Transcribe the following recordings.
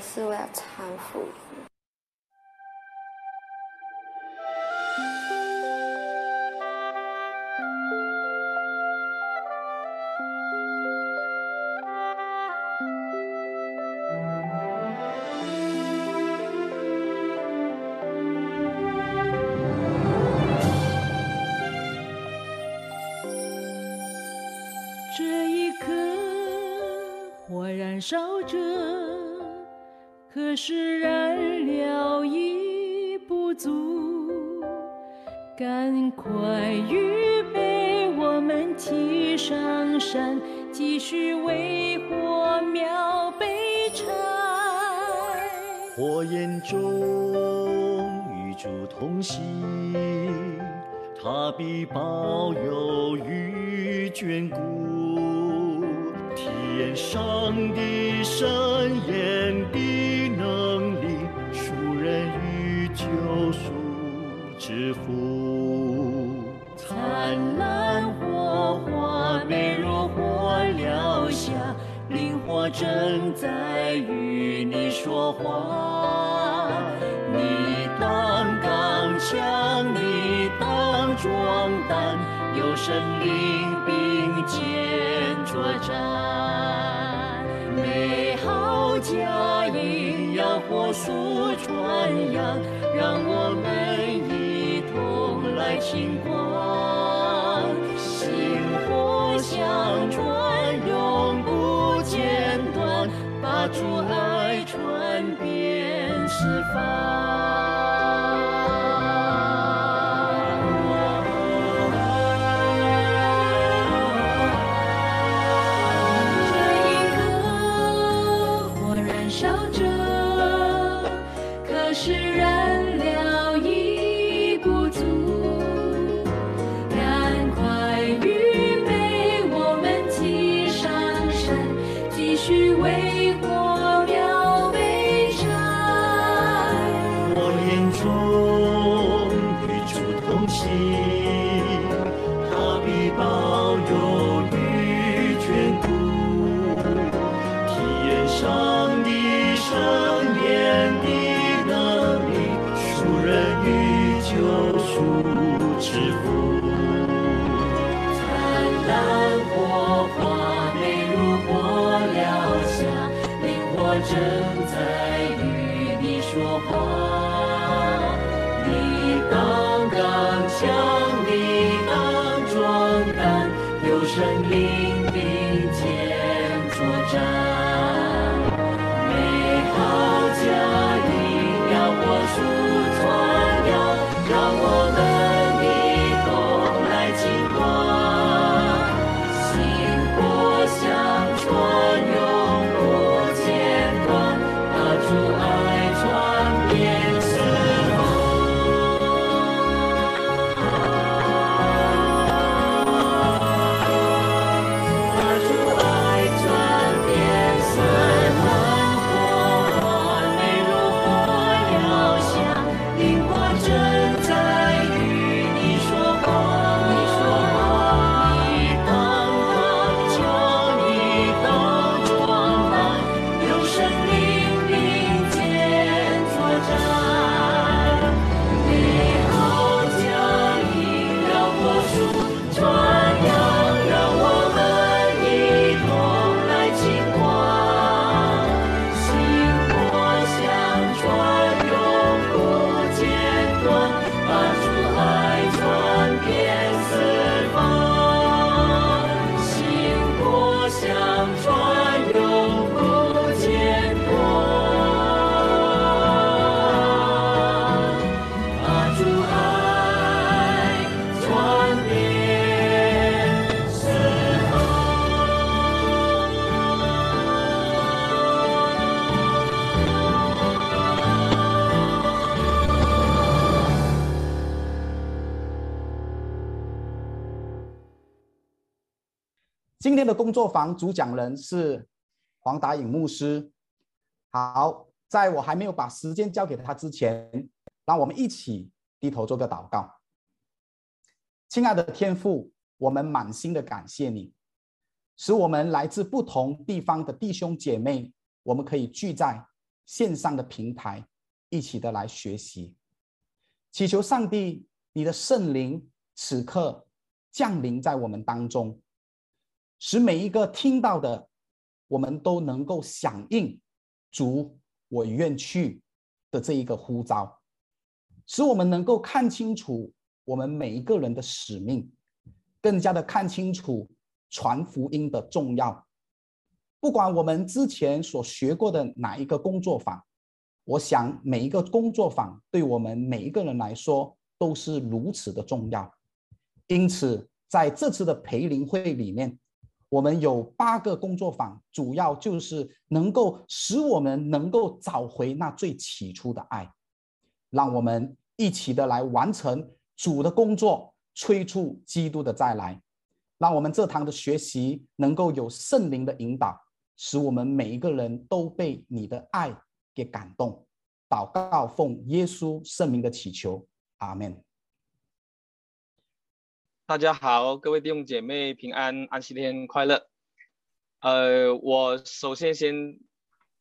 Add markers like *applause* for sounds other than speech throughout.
是为了产妇救赎之福。今天的工作房主讲人是黄达颖牧师。好，在我还没有把时间交给他之前，让我们一起低头做个祷告。亲爱的天父，我们满心的感谢你，使我们来自不同地方的弟兄姐妹，我们可以聚在线上的平台，一起的来学习。祈求上帝，你的圣灵此刻降临在我们当中。使每一个听到的，我们都能够响应主我愿去的这一个呼召，使我们能够看清楚我们每一个人的使命，更加的看清楚传福音的重要。不管我们之前所学过的哪一个工作坊，我想每一个工作坊对我们每一个人来说都是如此的重要。因此，在这次的培灵会里面，我们有八个工作坊，主要就是能够使我们能够找回那最起初的爱，让我们一起的来完成主的工作，催促基督的再来，让我们这堂的学习能够有圣灵的引导。使我们每一个人都被你的爱给感动，祷告奉耶稣圣名的祈求，阿门。大家好，各位弟兄姐妹平安，安息天快乐。呃，我首先先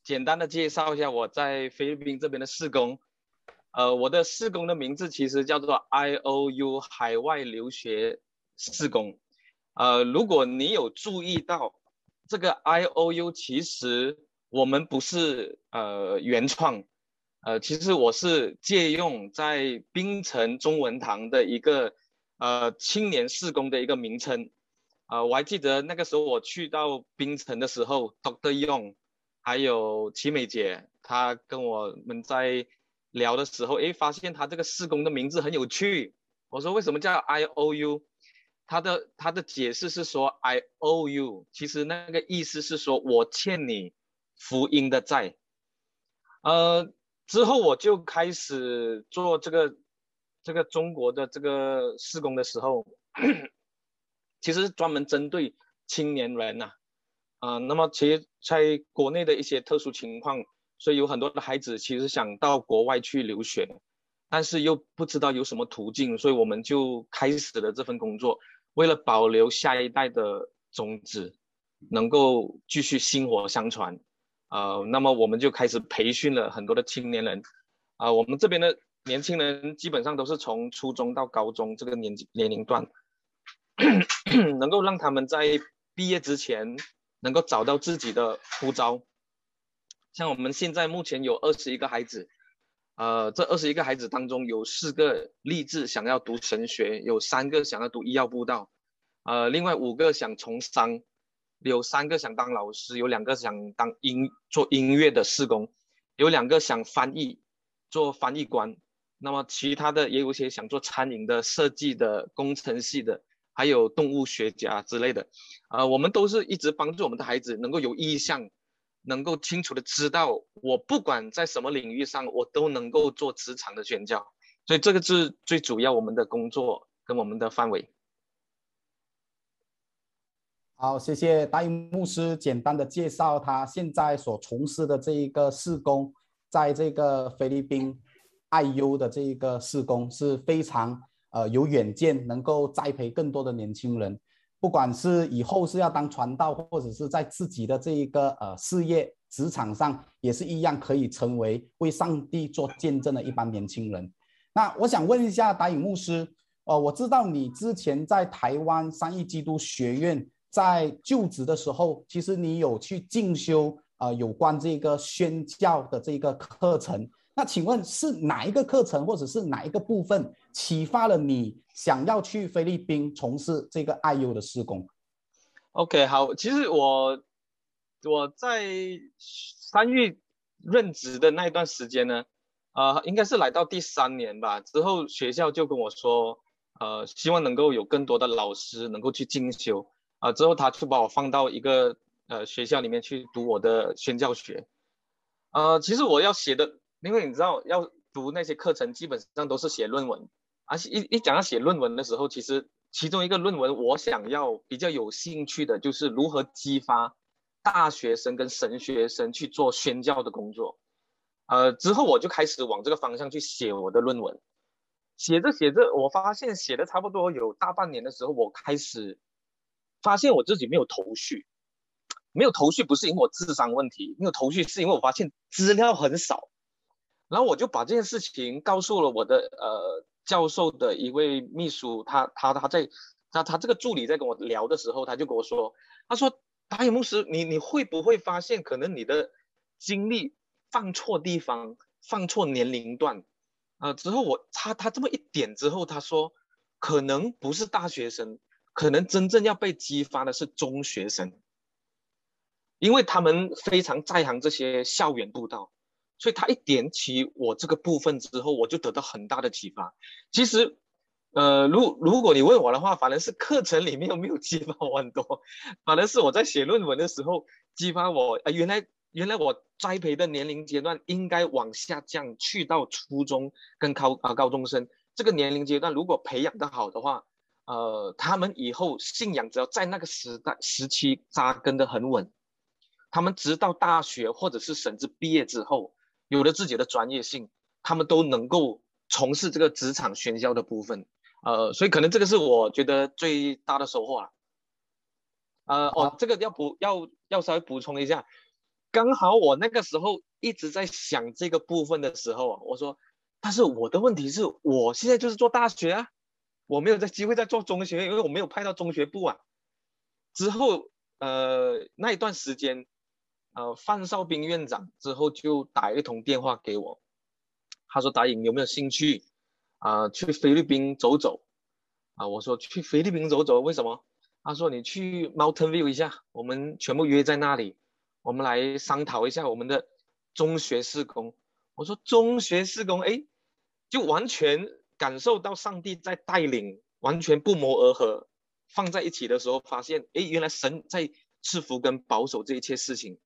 简单的介绍一下我在菲律宾这边的事工。呃，我的事工的名字其实叫做 I O U 海外留学事工。呃，如果你有注意到。这个 I O U 其实我们不是呃原创，呃，其实我是借用在槟城中文堂的一个呃青年事工的一个名称，啊，我还记得那个时候我去到槟城的时候，Doctor Young，还有齐美姐，她跟我们在聊的时候，诶，发现他这个事工的名字很有趣，我说为什么叫 I O U？他的他的解释是说 I O U，其实那个意思是说我欠你福音的债。呃，之后我就开始做这个这个中国的这个施工的时候，其实专门针对青年人呐，啊，那么其实在国内的一些特殊情况，所以有很多的孩子其实想到国外去留学，但是又不知道有什么途径，所以我们就开始了这份工作。为了保留下一代的种子，能够继续薪火相传，呃，那么我们就开始培训了很多的青年人，啊，我们这边的年轻人基本上都是从初中到高中这个年纪年龄段，*coughs* 能够让他们在毕业之前能够找到自己的呼召。像我们现在目前有二十一个孩子。呃，这二十一个孩子当中，有四个立志想要读神学，有三个想要读医药布道，呃，另外五个想从商，有三个想当老师，有两个想当音做音乐的施工，有两个想翻译做翻译官，那么其他的也有一些想做餐饮的、设计的、工程系的，还有动物学家之类的，呃，我们都是一直帮助我们的孩子能够有意向。能够清楚的知道，我不管在什么领域上，我都能够做职场的宣教，所以这个是最主要我们的工作跟我们的范围。好，谢谢大英牧师简单的介绍他现在所从事的这一个事工，在这个菲律宾爱优的这一个事工是非常呃有远见，能够栽培更多的年轻人。不管是以后是要当传道，或者是在自己的这一个呃事业职场上，也是一样可以成为为上帝做见证的一帮年轻人。那我想问一下达影牧师，呃，我知道你之前在台湾三义基督学院在就职的时候，其实你有去进修呃有关这个宣教的这个课程。那请问是哪一个课程，或者是哪一个部分启发了你想要去菲律宾从事这个 IU 的施工？OK，好，其实我我在三月任职的那一段时间呢，呃，应该是来到第三年吧。之后学校就跟我说，呃，希望能够有更多的老师能够去进修啊。之后他就把我放到一个呃学校里面去读我的宣教学。呃，其实我要写的。因为你知道，要读那些课程，基本上都是写论文，而且一一讲到写论文的时候，其实其中一个论文我想要比较有兴趣的，就是如何激发大学生跟神学生去做宣教的工作。呃，之后我就开始往这个方向去写我的论文，写着写着，我发现写的差不多有大半年的时候，我开始发现我自己没有头绪，没有头绪不是因为我智商问题，没有头绪是因为我发现资料很少，然后我就把这件事情告诉了我的呃教授的一位秘书，他他他在他他这个助理在跟我聊的时候，他就跟我说，他说达尔牧师，你你会不会发现可能你的精力放错地方，放错年龄段？啊，之后我他他这么一点之后，他说可能不是大学生，可能真正要被激发的是中学生，因为他们非常在行这些校园步道，所以他一点起我这个部分之后，我就得到很大的启发。其实，呃，如如果你问我的话，反而是课程里面有没有激发我很多，反而是我在写论文的时候激发我啊，原来。原来我栽培的年龄阶段应该往下降，去到初中跟高啊高中生这个年龄阶段，如果培养的好的话，呃，他们以后信仰只要在那个时代时期扎根的很稳，他们直到大学或者是甚至毕业之后，有了自己的专业性，他们都能够从事这个职场喧嚣的部分，呃，所以可能这个是我觉得最大的收获啊。呃，哦，这个要补要要稍微补充一下。刚好我那个时候一直在想这个部分的时候啊，我说，但是我的问题是我现在就是做大学啊，我没有这机会在做中学，因为我没有派到中学部啊。之后呃那一段时间，呃范少斌院长之后就打一通电话给我，他说：“达颖有没有兴趣啊去菲律宾走走？”啊，我说去菲律宾走走，为什么？他说：“你去 Mountain View 一下，我们全部约在那里。”我们来商讨一下我们的中学事工。我说中学事工，哎，就完全感受到上帝在带领，完全不谋而合。放在一起的时候，发现，哎，原来神在赐福跟保守这一切事情。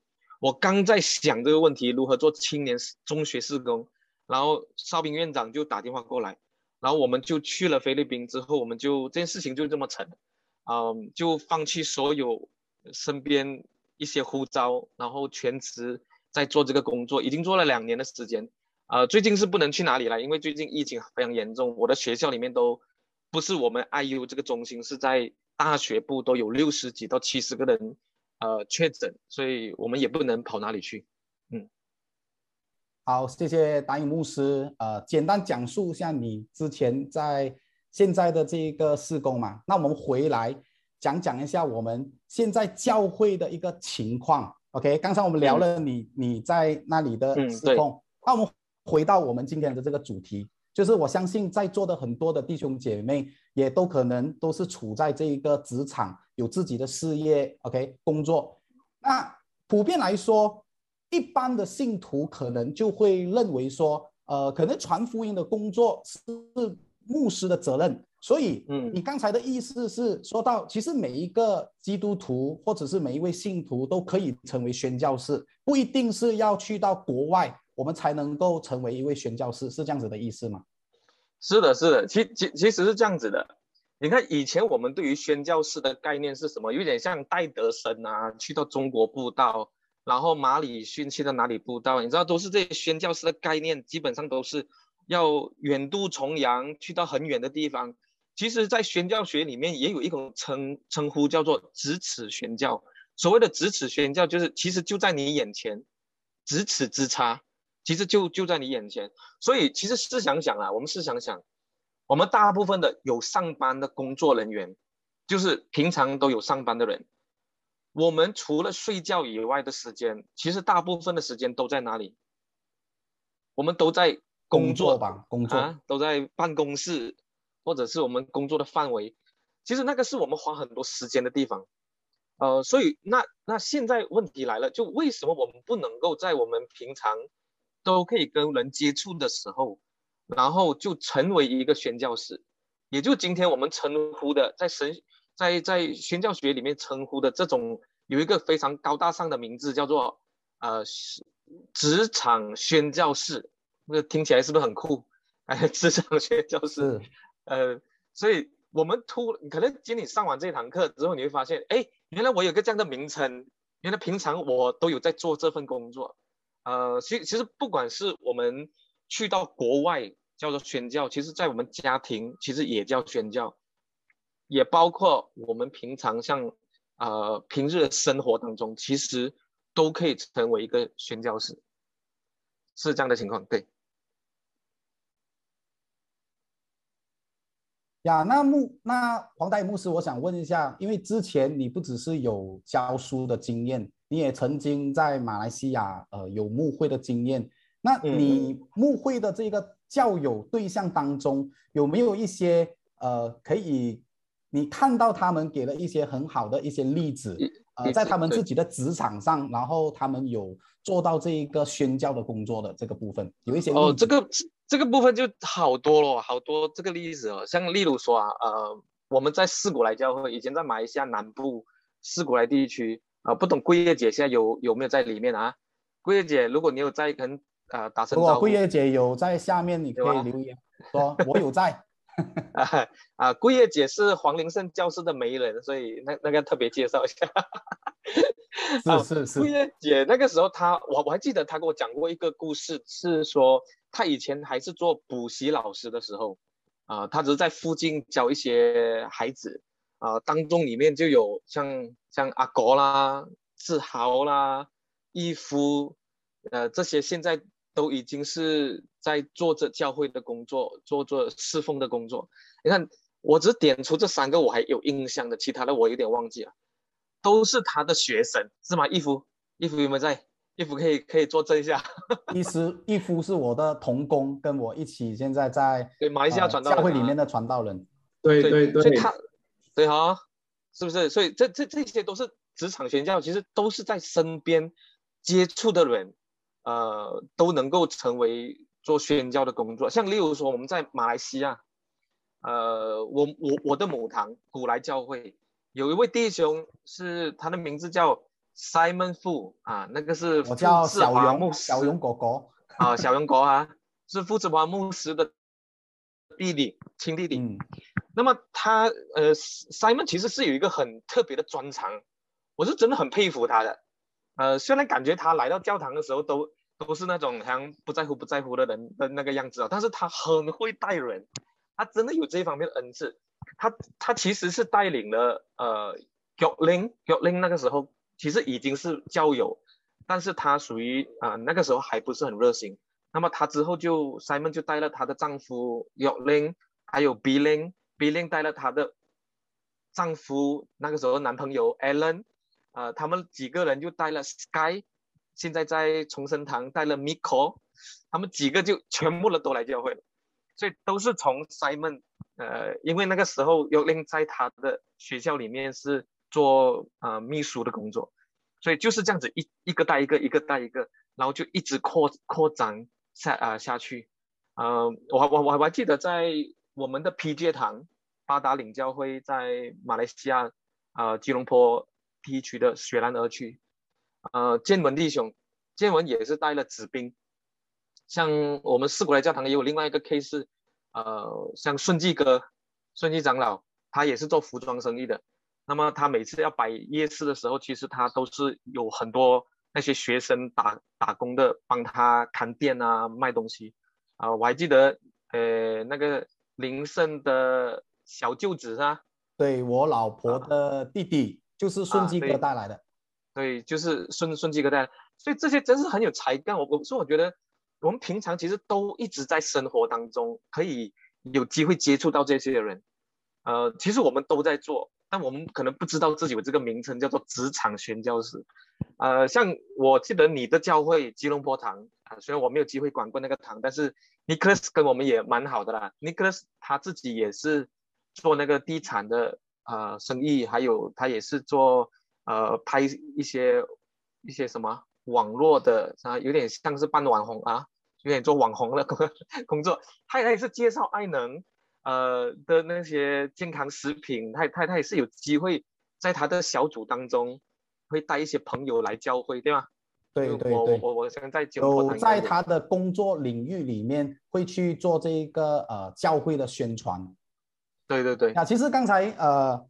我刚在想这个问题，如何做青年中学事工，然后哨兵院长就打电话过来，然后我们就去了菲律宾。之后，我们就这件事情就这么成，嗯，就放弃所有身边。一些呼召，然后全职在做这个工作，已经做了两年的时间。呃，最近是不能去哪里了，因为最近疫情非常严重。我的学校里面都不是我们 IU 这个中心，是在大学部都有六十几到七十个人呃确诊，所以我们也不能跑哪里去。嗯，好，谢谢达影牧师。呃，简单讲述一下你之前在现在的这个施工嘛。那我们回来。讲讲一下我们现在教会的一个情况，OK？刚才我们聊了你你在那里的施工，那我们回到我们今天的这个主题，就是我相信在座的很多的弟兄姐妹也都可能都是处在这一个职场，有自己的事业，OK？工作，那普遍来说，一般的信徒可能就会认为说，呃，可能传福音的工作是牧师的责任。所以，嗯，你刚才的意思是说到，其实每一个基督徒或者是每一位信徒都可以成为宣教士，不一定是要去到国外，我们才能够成为一位宣教士，是这样子的意思吗？是的，是的，其其其实是这样子的。你看，以前我们对于宣教士的概念是什么？有点像戴德生啊，去到中国布道，然后马里逊去到哪里布道，你知道，都是这些宣教士的概念，基本上都是要远渡重洋，去到很远的地方。其实，在宣教学里面也有一种称称呼，叫做咫尺宣教。所谓的咫尺宣教，就是其实就在你眼前，咫尺之差，其实就就在你眼前。所以，其实试想想啊，我们试想想，我们大部分的有上班的工作人员，就是平常都有上班的人，我们除了睡觉以外的时间，其实大部分的时间都在哪里？我们都在工作吧，工作啊，都在办公室。或者是我们工作的范围，其实那个是我们花很多时间的地方，呃，所以那那现在问题来了，就为什么我们不能够在我们平常都可以跟人接触的时候，然后就成为一个宣教士，也就今天我们称呼的在神在在宣教学里面称呼的这种有一个非常高大上的名字叫做呃职场宣教士，那个听起来是不是很酷？哎，*laughs* 职场宣教士。呃，所以我们突可能今天上完这堂课之后，你会发现，哎，原来我有个这样的名称，原来平常我都有在做这份工作。呃，其其实不管是我们去到国外叫做宣教，其实在我们家庭其实也叫宣教，也包括我们平常像呃平日的生活当中，其实都可以成为一个宣教士，是这样的情况。对，呀，那牧那黄大牧师，我想问一下，因为之前你不只是有教书的经验，你也曾经在马来西亚呃有牧会的经验。那你牧会的这个教友对象当中，有没有一些呃可以你看到他们给了一些很好的一些例子？呃，在他们自己的职场上，然后他们有做到这一个宣教的工作的这个部分，有一些哦，这个这个部分就好多了，好多这个例子哦，像例如说啊，呃，我们在四古来教会，以前在马来西亚南部四古来地区啊，不懂桂叶姐现在有有没有在里面啊？桂叶姐，如果你有在跟呃打声招呼，如果桂叶姐有在下面，你可以留言说 *laughs* 我有在。啊啊，桂叶姐是黄林胜教师的媒人，所以那那个特别介绍一下。*laughs* 是是是，桂叶姐那个时候，她我我还记得她跟我讲过一个故事，是说她以前还是做补习老师的时候，啊，她只是在附近教一些孩子，啊，当中里面就有像像阿国啦、志豪啦、义夫，呃，这些现在。都已经是在做着教会的工作，做着侍奉的工作。你看，我只点出这三个我还有印象的，其他的我有点忘记了。都是他的学生，是吗？义夫，义夫有没有在？义夫可以可以作证一下。义师，义夫是我的同工，跟我一起现在在对马来西亚传道教会里面的传道人。对对对。所以他，对哈，是不是？所以这这这些都是职场宣教，其实都是在身边接触的人。呃，都能够成为做宣教的工作。像例如说，我们在马来西亚，呃，我我我的母堂古来教会有一位弟兄，是他的名字叫 Simon Fu 啊，那个是我叫小勇小勇哥哥啊，小勇哥啊，是傅志华牧师的弟弟，亲弟弟。嗯。那么他呃，Simon 其实是有一个很特别的专长，我是真的很佩服他的。呃，虽然感觉他来到教堂的时候都都是那种好像不在乎不在乎的人的那个样子啊，但是他很会带人，他真的有这一方面的恩赐。他他其实是带领了呃 g o l i n g o l i n g 那个时候其实已经是教友，但是他属于啊那个时候还不是很热心。那么他之后就 Simon 就带了他的丈夫 g o l i n 还有 b i l i n g Billing 带了他的丈夫那个时候男朋友 Alan。呃，他们几个人就带了 Sky，现在在重生堂带了 Miko，他们几个就全部的都来教会了，所以都是从 Simon，呃，因为那个时候 y 令在他的学校里面是做呃秘书的工作，所以就是这样子一一个带一个，一个带一个，然后就一直扩扩展下啊下去，呃，我我我我还记得在我们的 PJ 堂八达岭教会在马来西亚啊吉隆坡。地区的雪兰莪区，呃，建文弟兄，建文也是带了子兵，像我们四国来教堂也有另外一个 case，呃，像顺记哥，顺记长老，他也是做服装生意的，那么他每次要摆夜市的时候，其实他都是有很多那些学生打打工的帮他看店啊，卖东西，啊，我还记得，呃，那个林胜的小舅子啊，对我老婆的弟弟。就是顺基哥带来的，对，就是顺顺基哥带来，所以这些真是很有才干。我我说，我觉得我们平常其实都一直在生活当中可以有机会接触到这些人，呃，其实我们都在做，但我们可能不知道自己有这个名称叫做职场宣教师。呃，像我记得你的教会吉隆坡堂啊，虽然我没有机会管过那个堂，但是 Nicholas 跟我们也蛮好的啦。Nicholas 他自己也是做那个地产的。呃，生意还有他也是做呃拍一些一些什么网络的啊，有点像是半网红啊，有点做网红的工 *laughs* 工作。他他也是介绍爱能呃的那些健康食品，他他他也是有机会在他的小组当中会带一些朋友来教会，对吗？对对对，我我我现在有在他的工作领域里面会去做这个呃教会的宣传。对对对，那其实刚才呃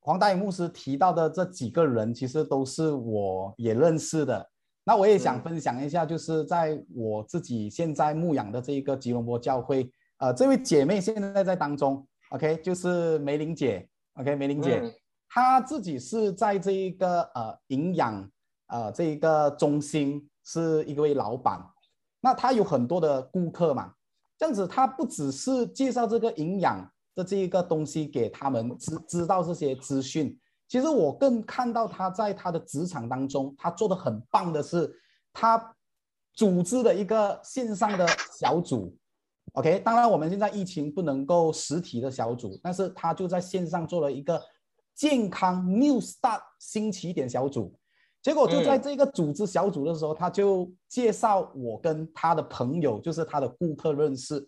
黄大宇牧师提到的这几个人，其实都是我也认识的。那我也想分享一下，就是在我自己现在牧养的这一个吉隆坡教会，呃，这位姐妹现在在当中，OK，就是梅玲姐，OK，梅玲姐，她自己是在这一个呃营养呃这一个中心是一位老板，那她有很多的顾客嘛，这样子她不只是介绍这个营养的这一个东西给他们知知道这些资讯，其实我更看到他在他的职场当中，他做的很棒的是他组织的一个线上的小组。OK，当然我们现在疫情不能够实体的小组，但是他就在线上做了一个健康 New Start 新起点小组，结果就在这个组织小组的时候，他就介绍我跟他的朋友，就是他的顾客认识，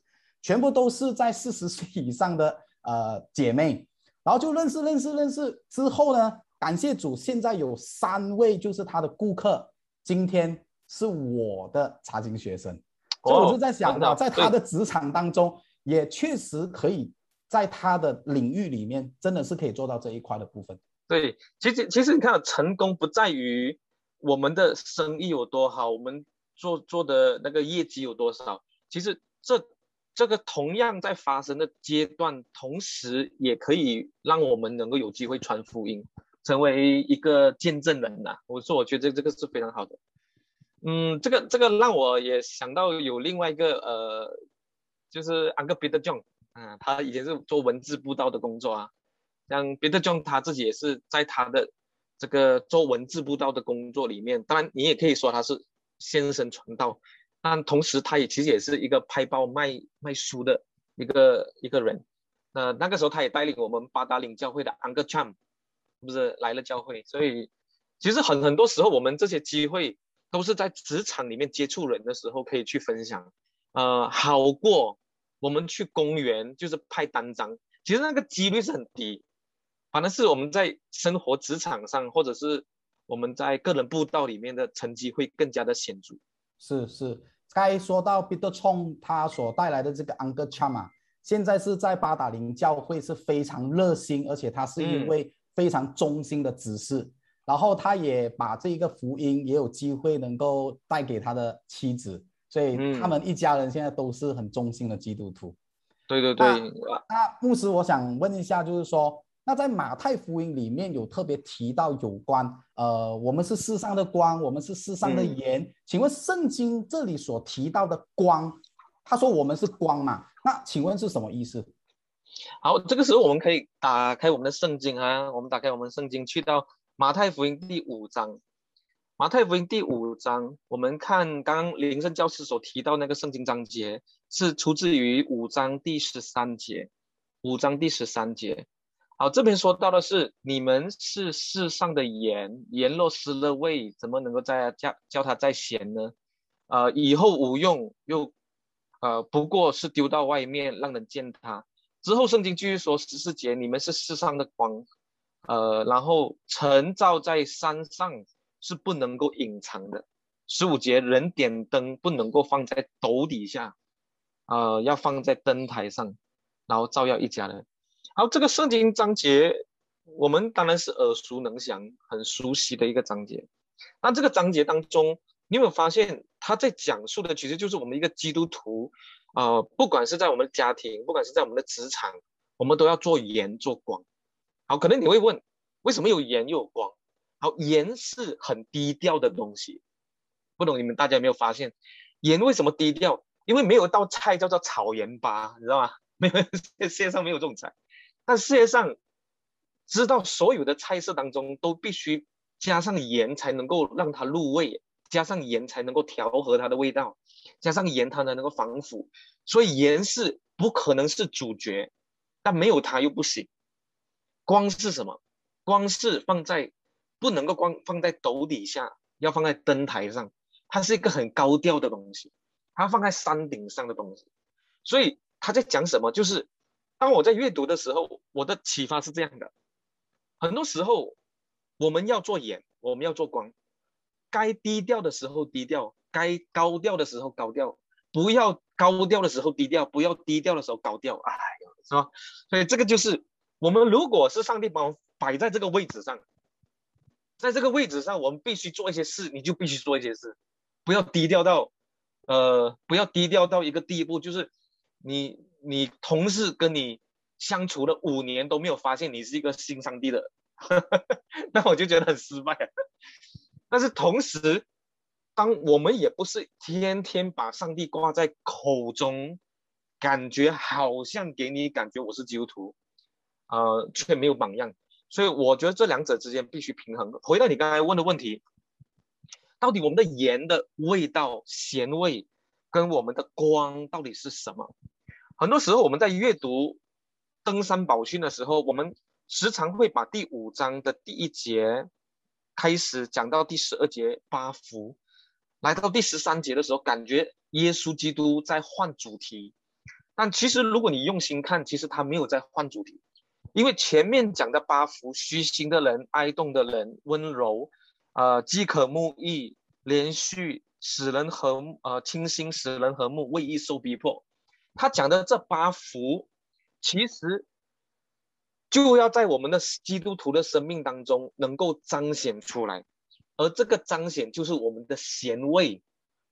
全部都是在四十岁以上的呃姐妹，然后就认识认识认识之后呢，感谢主，现在有三位就是他的顾客，今天是我的茶经学生。所以我就在想啊，在他的职场当中，也确实可以在他的领域里面，真的是可以做到这一块的部分。对，其实其实你看，成功不在于我们的生意有多好，我们做做的那个业绩有多少。其实这这个同样在发生的阶段，同时也可以让我们能够有机会传福音，成为一个见证人呐。我说，我觉得这个是非常好的。嗯，这个这个让我也想到有另外一个呃，就是安哥彼得 John，嗯，他以前是做文字布道的工作啊，像彼得 John 他自己也是在他的这个做文字布道的工作里面，当然你也可以说他是先生传道，但同时他也其实也是一个拍包卖卖书的一个一个人，那那个时候他也带领我们八达岭教会的安哥 Cham，不是来了教会，所以其实很很多时候我们这些机会。都是在职场里面接触人的时候可以去分享，呃，好过我们去公园就是拍单张，其实那个几率是很低，反正是我们在生活职场上或者是我们在个人步道里面的成绩会更加的显著。是是，该说到 Peter Chong 他所带来的这个 Uncle Chama，现在是在八达岭教会是非常热心，而且他是一位非常忠心的执事。然后他也把这一个福音也有机会能够带给他的妻子，所以他们一家人现在都是很忠心的基督徒。对对对。那牧师，我想问一下，就是说，那在马太福音里面有特别提到有关，呃，我们是世上的光，我们是世上的盐。请问圣经这里所提到的光，他说我们是光嘛？那请问是什么意思？好，这个时候我们可以打开我们的圣经啊，我们打开我们圣经去到。马太福音第五章，马太福音第五章，我们看刚刚林生教师所提到那个圣经章节，是出自于五章第十三节。五章第十三节，好，这边说到的是你们是世上的盐，盐若失了味，怎么能够再叫叫它再咸呢？呃，以后无用，又呃，不过是丢到外面让人见它。之后圣经继续说十四节，你们是世上的光。呃，然后晨照在山上是不能够隐藏的。十五节人点灯不能够放在斗底下，呃，要放在灯台上，然后照耀一家人。好，这个圣经章节我们当然是耳熟能详、很熟悉的一个章节。那这个章节当中，你有没有发现他在讲述的其实就是我们一个基督徒，呃，不管是在我们的家庭，不管是在我们的职场，我们都要做盐做光。好，可能你会问，为什么有盐又有光？好，盐是很低调的东西，不懂你们大家有没有发现，盐为什么低调？因为没有一道菜叫做炒盐巴，你知道吗？没有，世界上没有这种菜。但世界上知道所有的菜色当中都必须加上盐才能够让它入味，加上盐才能够调和它的味道，加上盐它才能够防腐。所以盐是不可能是主角，但没有它又不行。光是什么？光是放在不能够光放在斗底下，要放在灯台上。它是一个很高调的东西，它放在山顶上的东西。所以他在讲什么？就是当我在阅读的时候，我的启发是这样的：很多时候我们要做眼，我们要做光，该低调的时候低调，该高调的时候高调，不要高调的时候低调，不要低调的时候高调。哎，是吧？所以这个就是。我们如果是上帝把我摆在这个位置上，在这个位置上，我们必须做一些事，你就必须做一些事，不要低调到，呃，不要低调到一个地步，就是你你同事跟你相处了五年都没有发现你是一个新上帝的 *laughs* 那我就觉得很失败。但是同时，当我们也不是天天把上帝挂在口中，感觉好像给你感觉我是基督徒，呃，却没有榜样。所以我觉得这两者之间必须平衡。回到你刚才问的问题，到底我们的盐的味道、咸味跟我们的光到底是什么？很多时候我们在阅读登山宝训的时候，我们时常会把第五章的第一节开始讲到第十二节八福。来到第十三节的时候，感觉耶稣基督在换主题，但其实如果你用心看，其实他没有在换主题，因为前面讲的八福，虚心的人、哀动的人、温柔，呃，饥渴慕义、连续使人和呃清心使人和睦、为义受逼迫，他讲的这八福，其实就要在我们的基督徒的生命当中能够彰显出来。而这个彰显就是我们的贤位，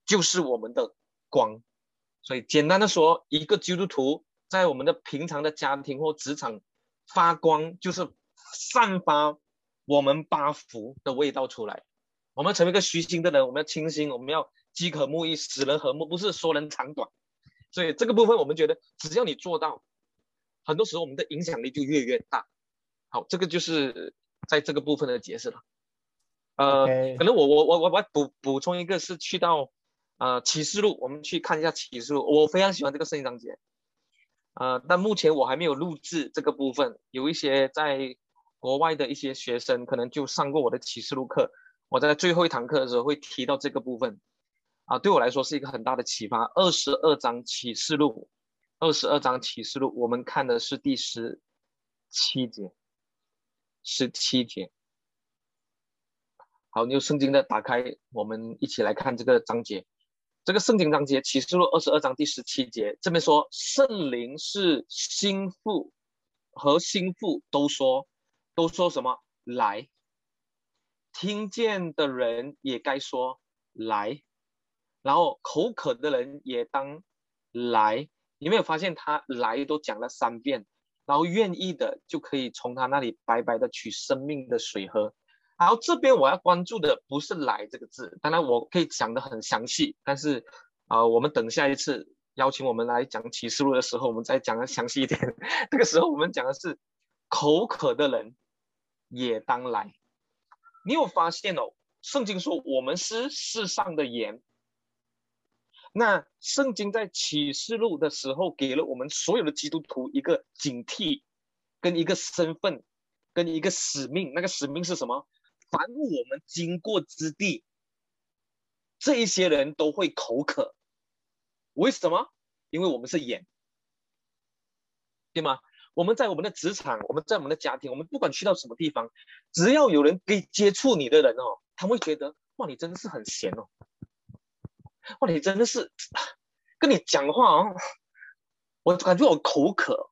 就是我们的光。所以简单的说，一个基督徒在我们的平常的家庭或职场发光，就是散发我们八福的味道出来。我们成为一个虚心的人，我们要清心，我们要饥渴慕义，使人和睦，不是说人长短。所以这个部分，我们觉得只要你做到，很多时候我们的影响力就越越大。好，这个就是在这个部分的解释了。呃，可能我我我我我补补充一个，是去到呃启示录，我们去看一下启示录。我非常喜欢这个圣经章节，呃，但目前我还没有录制这个部分。有一些在国外的一些学生可能就上过我的启示录课，我在最后一堂课的时候会提到这个部分，啊，对我来说是一个很大的启发。二十二章启示录，二十二章启示录，我们看的是第十七节，十七节。好，你有圣经的打开，我们一起来看这个章节。这个圣经章节启示录二十二章第十七节，这边说圣灵是心腹和心腹都说，都说什么来？听见的人也该说来，然后口渴的人也当来。你没有发现他来都讲了三遍？然后愿意的就可以从他那里白白的取生命的水喝。然后这边我要关注的不是“来”这个字，当然我可以讲的很详细，但是啊，我们等下一次邀请我们来讲启示录的时候，我们再讲的详细一点。*laughs* 这个时候我们讲的是口渴的人也当来。你有发现哦？圣经说我们是世上的盐。那圣经在启示录的时候给了我们所有的基督徒一个警惕，跟一个身份，跟一个使命。那个使命是什么？凡我们经过之地，这一些人都会口渴。为什么？因为我们是眼，对吗？我们在我们的职场，我们在我们的家庭，我们不管去到什么地方，只要有人可以接触你的人哦，他会觉得哇，你真的是很闲哦，哇，你真的是跟你讲话哦，我感觉我口渴，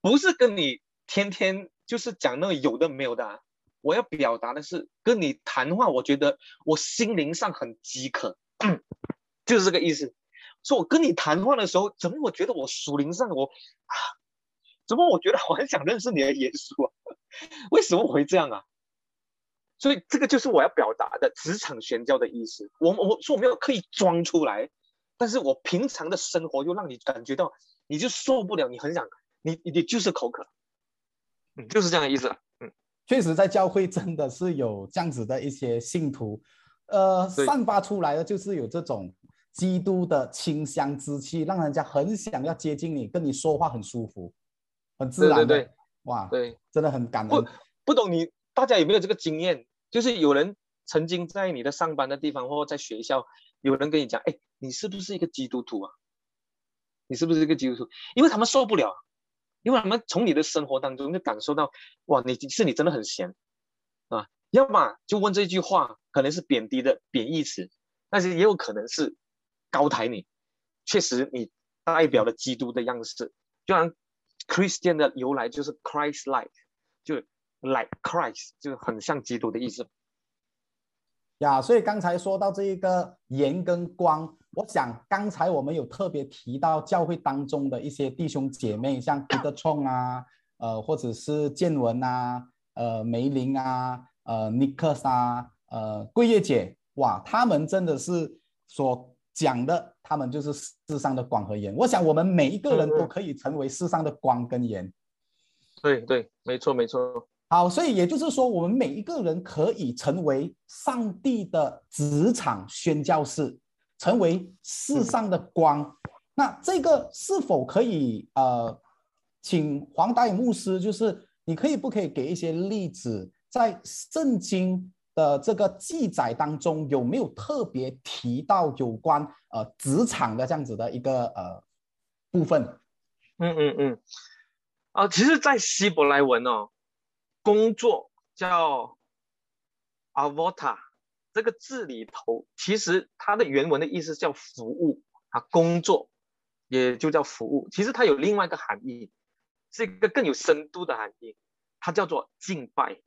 不是跟你天天就是讲那个有的没有的。我要表达的是跟你谈话，我觉得我心灵上很饥渴，*clears throat* 就是这个意思。说我跟你谈话的时候，怎么我觉得我属灵上我啊，怎么我觉得我很想认识你的耶稣啊？*laughs* 为什么我会这样啊？所以这个就是我要表达的职场宣教的意思。我我说我没有刻意装出来，但是我平常的生活又让你感觉到，你就受不了，你很想你你就是口渴，嗯，就是这样的意思，嗯。确实，在教会真的是有这样子的一些信徒，呃，散发出来的就是有这种基督的清香之气，让人家很想要接近你，跟你说话很舒服，很自然。对对对，哇，对，真的很感恩。不不懂你大家有没有这个经验？就是有人曾经在你的上班的地方或在学校，有人跟你讲，哎，你是不是一个基督徒啊？你是不是一个基督徒？因为他们受不了。因为他们从你的生活当中就感受到，哇，你是你真的很闲，啊，要么就问这句话，可能是贬低的贬义词，但是也有可能是高抬你，确实你代表了基督的样式，就像 Christian 的由来就是 Christ-like，就 like Christ，就是很像基督的意思。呀，所以刚才说到这一个盐跟光。我想刚才我们有特别提到教会当中的一些弟兄姐妹，像彼得冲啊，呃，或者是建文啊，呃梅林啊，呃尼克斯啊，呃桂叶姐，哇，他们真的是所讲的，他们就是世上的光和盐。我想我们每一个人都可以成为世上的光跟盐。对对，没错没错。好，所以也就是说，我们每一个人可以成为上帝的职场宣教士，成为世上的光。那这个是否可以呃，请黄大宇牧师，就是你可以不可以给一些例子，在圣经的这个记载当中，有没有特别提到有关呃职场的这样子的一个呃部分？嗯嗯嗯。啊，其实，在希伯来文哦，工作叫 avota 这个字里头，其实它的原文的意思叫服务啊，工作也就叫服务。其实它有另外一个含义，是一个更有深度的含义，它叫做敬拜。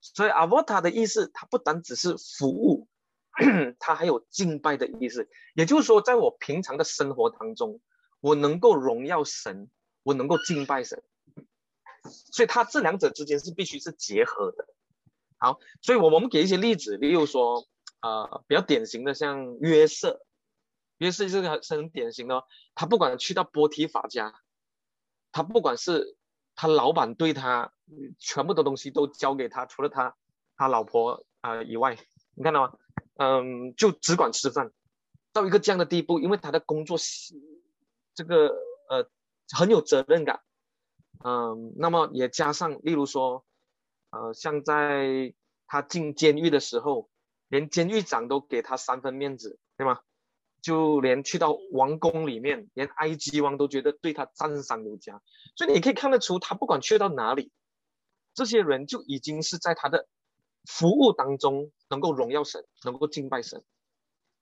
所以 avota 的意思，它不单只是服务，*coughs* 它还有敬拜的意思。也就是说，在我平常的生活当中，我能够荣耀神。我能够敬拜神，所以他这两者之间是必须是结合的。好，所以我们给一些例子，例如说，呃，比较典型的像约瑟，约瑟是很很典型的。他不管去到波提法家，他不管是他老板对他全部的东西都交给他，除了他他老婆啊以外，你看到吗？嗯，就只管吃饭，到一个这样的地步，因为他的工作是这个呃。很有责任感，嗯，那么也加上，例如说，呃，像在他进监狱的时候，连监狱长都给他三分面子，对吗？就连去到王宫里面，连埃及王都觉得对他赞赏有加，所以你可以看得出，他不管去到哪里，这些人就已经是在他的服务当中能够荣耀神，能够敬拜神，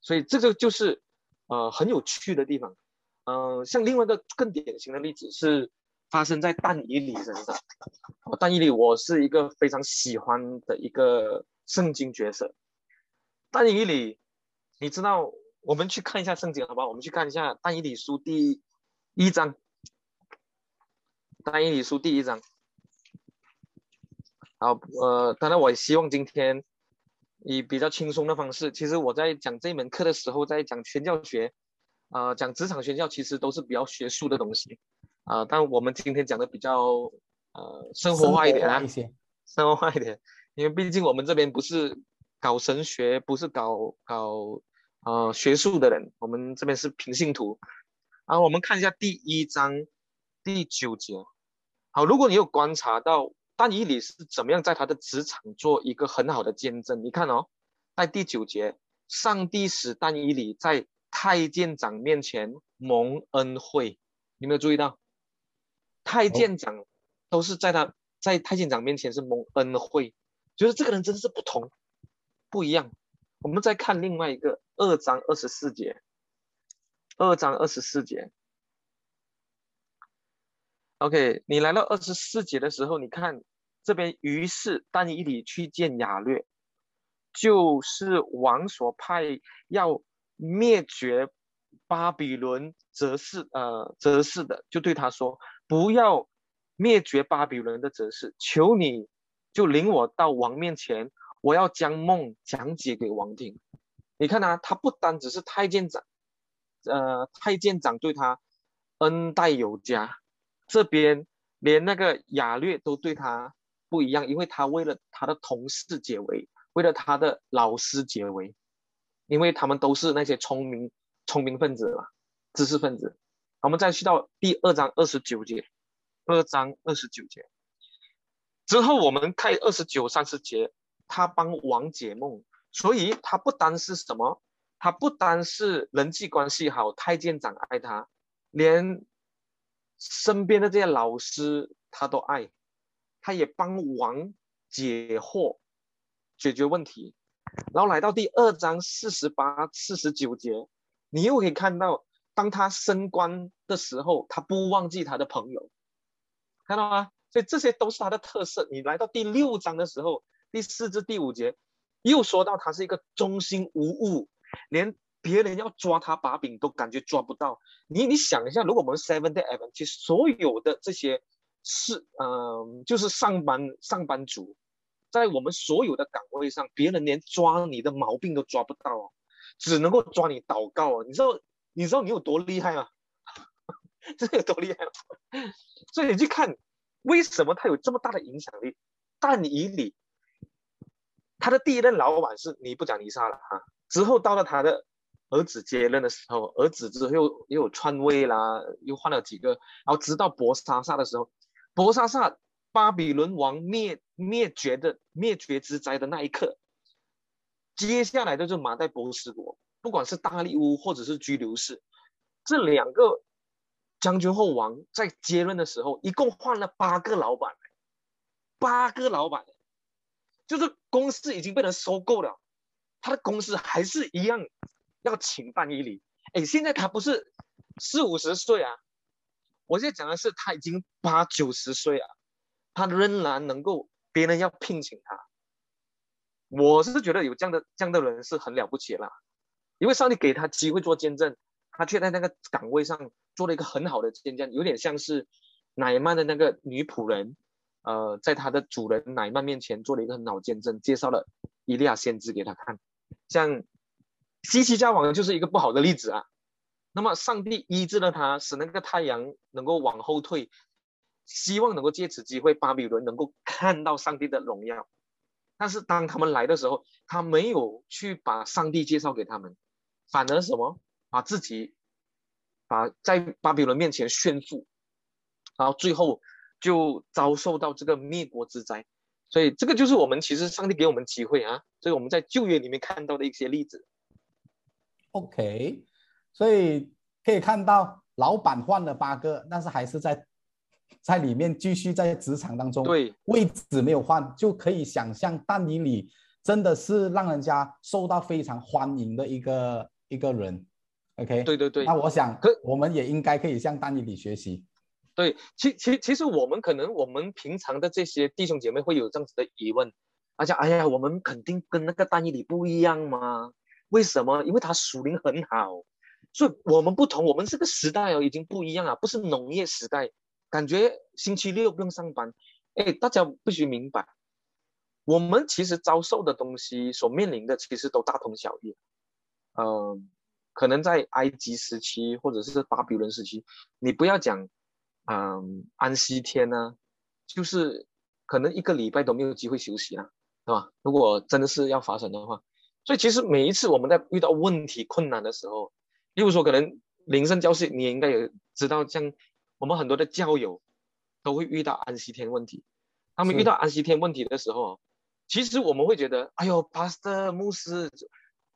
所以这个就是呃很有趣的地方。嗯，像另外一个更典型的例子是发生在但以理身上。但以理，我是一个非常喜欢的一个圣经角色。但以理，你知道，我们去看一下圣经，好不好？我们去看一下但以理书第一章。但以理书第一章。好，呃，当然，我希望今天以比较轻松的方式，其实我在讲这门课的时候，在讲宣教学。啊，讲职场宣教其实都是比较学术的东西，啊，但我们今天讲的比较呃生活化一点啊，生活化一点，因为毕竟我们这边不是搞神学，不是搞搞呃学术的人，我们这边是平信徒。啊，我们看一下第一章第九节。好，如果你有观察到但以理是怎么样在他的职场做一个很好的见证，你看哦，在第九节，上帝使但以理在。太监长面前蒙恩惠，有没有注意到？太监长都是在他在太监长面前是蒙恩惠，觉得这个人真是不同，不一样。我们再看另外一个二章二十四节，二章二十四节。OK，你来到二十四节的时候，你看这边，于是但以理去见雅略，就是王所派要。灭绝巴比伦，则是呃，则是的，就对他说：“不要灭绝巴比伦的则是，求你就领我到王面前，我要将梦讲解给王听。”你看啊，他不单只是太监长，呃，太监长对他恩待有加，这边连那个雅略都对他不一样，因为他为了他的同事解围，为了他的老师解围。因为他们都是那些聪明聪明分子嘛，知识分子。我们再去到第二章二十九节，二章二十九节之后，我们看二十九、三十节，他帮王解梦，所以他不单是什么，他不单是人际关系好，太监长爱他，连身边的这些老师他都爱，他也帮王解惑，解决问题。然后来到第二章四十八、四十九节，你又可以看到，当他升官的时候，他不忘记他的朋友，看到吗？所以这些都是他的特色。你来到第六章的时候，第四至第五节，又说到他是一个忠心无误，连别人要抓他把柄都感觉抓不到。你你想一下，如果我们 Seven Day Adventist 所有的这些是嗯，就是上班上班族，在我们所有的岗位上，别人连抓你的毛病都抓不到哦，只能够抓你祷告哦。你知道你知道你有多厉害吗？*laughs* 这有多厉害吗？所以你去看，为什么他有这么大的影响力？但以理，他的第一任老板是尼布甲尼撒了哈，之后到了他的儿子接任的时候，儿子之后又又篡位啦，又换了几个，然后直到博沙萨的时候。博沙萨巴比伦王灭灭绝的灭绝之灾的那一刻，接下来的就是马代波斯国，不管是大利乌或者是居留士，这两个将军后王在接任的时候，一共换了八个老板，八个老板，就是公司已经被人收购了，他的公司还是一样要请范伊里。哎，现在他不是四五十岁啊。我现在讲的是他已经八九十岁啊，他仍然能够别人要聘请他，我是觉得有这样的这样的人是很了不起了，因为上帝给他机会做见证，他却在那个岗位上做了一个很好的见证，有点像是乃曼的那个女仆人，呃，在他的主人乃曼面前做了一个很好见证，介绍了伊利亚先知给他看，像西西家王就是一个不好的例子啊。那么上帝医治了他，使那个太阳能够往后退，希望能够借此机会，巴比伦能够看到上帝的荣耀。但是当他们来的时候，他没有去把上帝介绍给他们，反而什么，把自己，把在巴比伦面前炫富，然后最后就遭受到这个灭国之灾。所以这个就是我们其实上帝给我们机会啊，所以我们在旧约里面看到的一些例子。OK。所以可以看到，老板换了八个，但是还是在在里面继续在职场当中，对位置没有换，就可以想象但以里真的是让人家受到非常欢迎的一个一个人。OK，对对对。那我想，可我们也应该可以向丹尼里学习。对，其其其实我们可能我们平常的这些弟兄姐妹会有这样子的疑问，而且哎呀，我们肯定跟那个丹尼里不一样吗？为什么？因为他属灵很好。所以我们不同，我们这个时代哦已经不一样了，不是农业时代，感觉星期六不用上班。哎，大家必须明白，我们其实遭受的东西所面临的其实都大同小异。嗯，可能在埃及时期或者是巴比伦时期，你不要讲，嗯，安息天呢，就是可能一个礼拜都没有机会休息啊，对吧？如果真的是要发生的话，所以其实每一次我们在遇到问题困难的时候，例如说，可能灵圣教室你也应该也知道，像我们很多的教友都会遇到安息天问题。他们遇到安息天问题的时候，其实我们会觉得，哎呦，Pastor 牧师，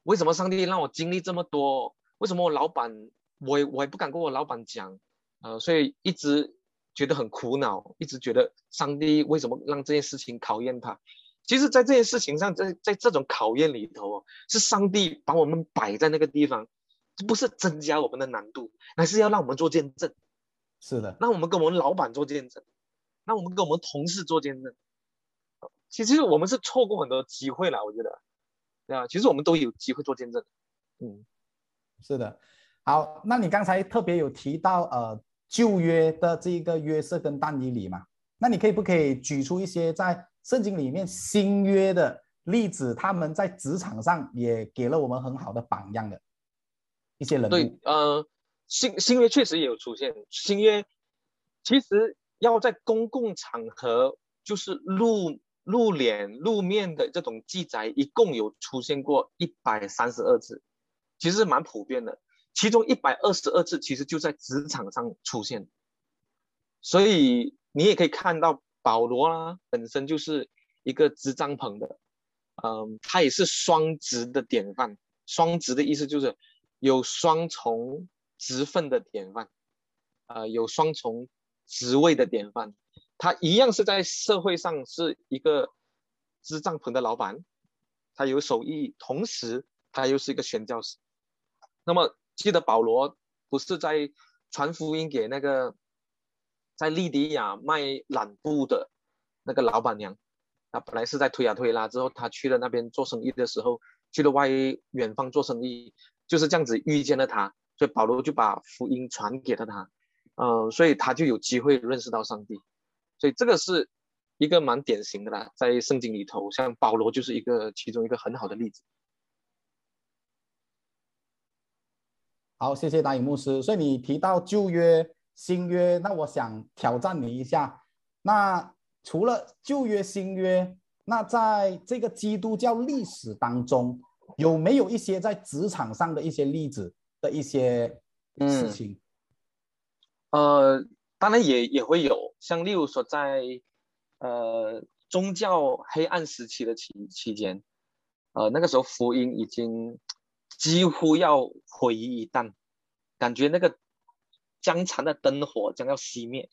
为什么上帝让我经历这么多？为什么我老板，我我也不敢跟我老板讲，呃，所以一直觉得很苦恼，一直觉得上帝为什么让这件事情考验他？其实，在这件事情上，在在这种考验里头，是上帝把我们摆在那个地方。不是增加我们的难度，而是要让我们做见证。是的，那我们跟我们老板做见证，那我们跟我们同事做见证。其实我们是错过很多机会了，我觉得，对啊，其实我们都有机会做见证。嗯，是的。好，那你刚才特别有提到呃旧约的这个约瑟跟但以理嘛？那你可以不可以举出一些在圣经里面新约的例子？他们在职场上也给了我们很好的榜样的。一些人对，呃，新新约确实也有出现。新约其实要在公共场合，就是露露脸、露面的这种记载，一共有出现过一百三十二次，其实蛮普遍的。其中一百二十二次其实就在职场上出现，所以你也可以看到保罗啦，本身就是一个支帐篷的，嗯，他也是双职的典范。双职的意思就是。有双重职分的典范，呃，有双重职位的典范，他一样是在社会上是一个支帐篷的老板，他有手艺，同时他又是一个宣教士。那么记得保罗不是在传福音给那个在利迪亚卖染布的那个老板娘，他本来是在推啊推拉之后，他去了那边做生意的时候，去了外远方做生意。就是这样子遇见了他，所以保罗就把福音传给了他，嗯，所以他就有机会认识到上帝。所以这个是一个蛮典型的啦，在圣经里头，像保罗就是一个其中一个很好的例子。好，谢谢达影牧师。所以你提到旧约、新约，那我想挑战你一下。那除了旧约、新约，那在这个基督教历史当中，有没有一些在职场上的一些例子的一些事情？呃，当然也也会有，像例如说在呃宗教黑暗时期的期期间，呃那个时候福音已经。几乎要毁于一旦，感觉那个将残的灯火将要熄灭，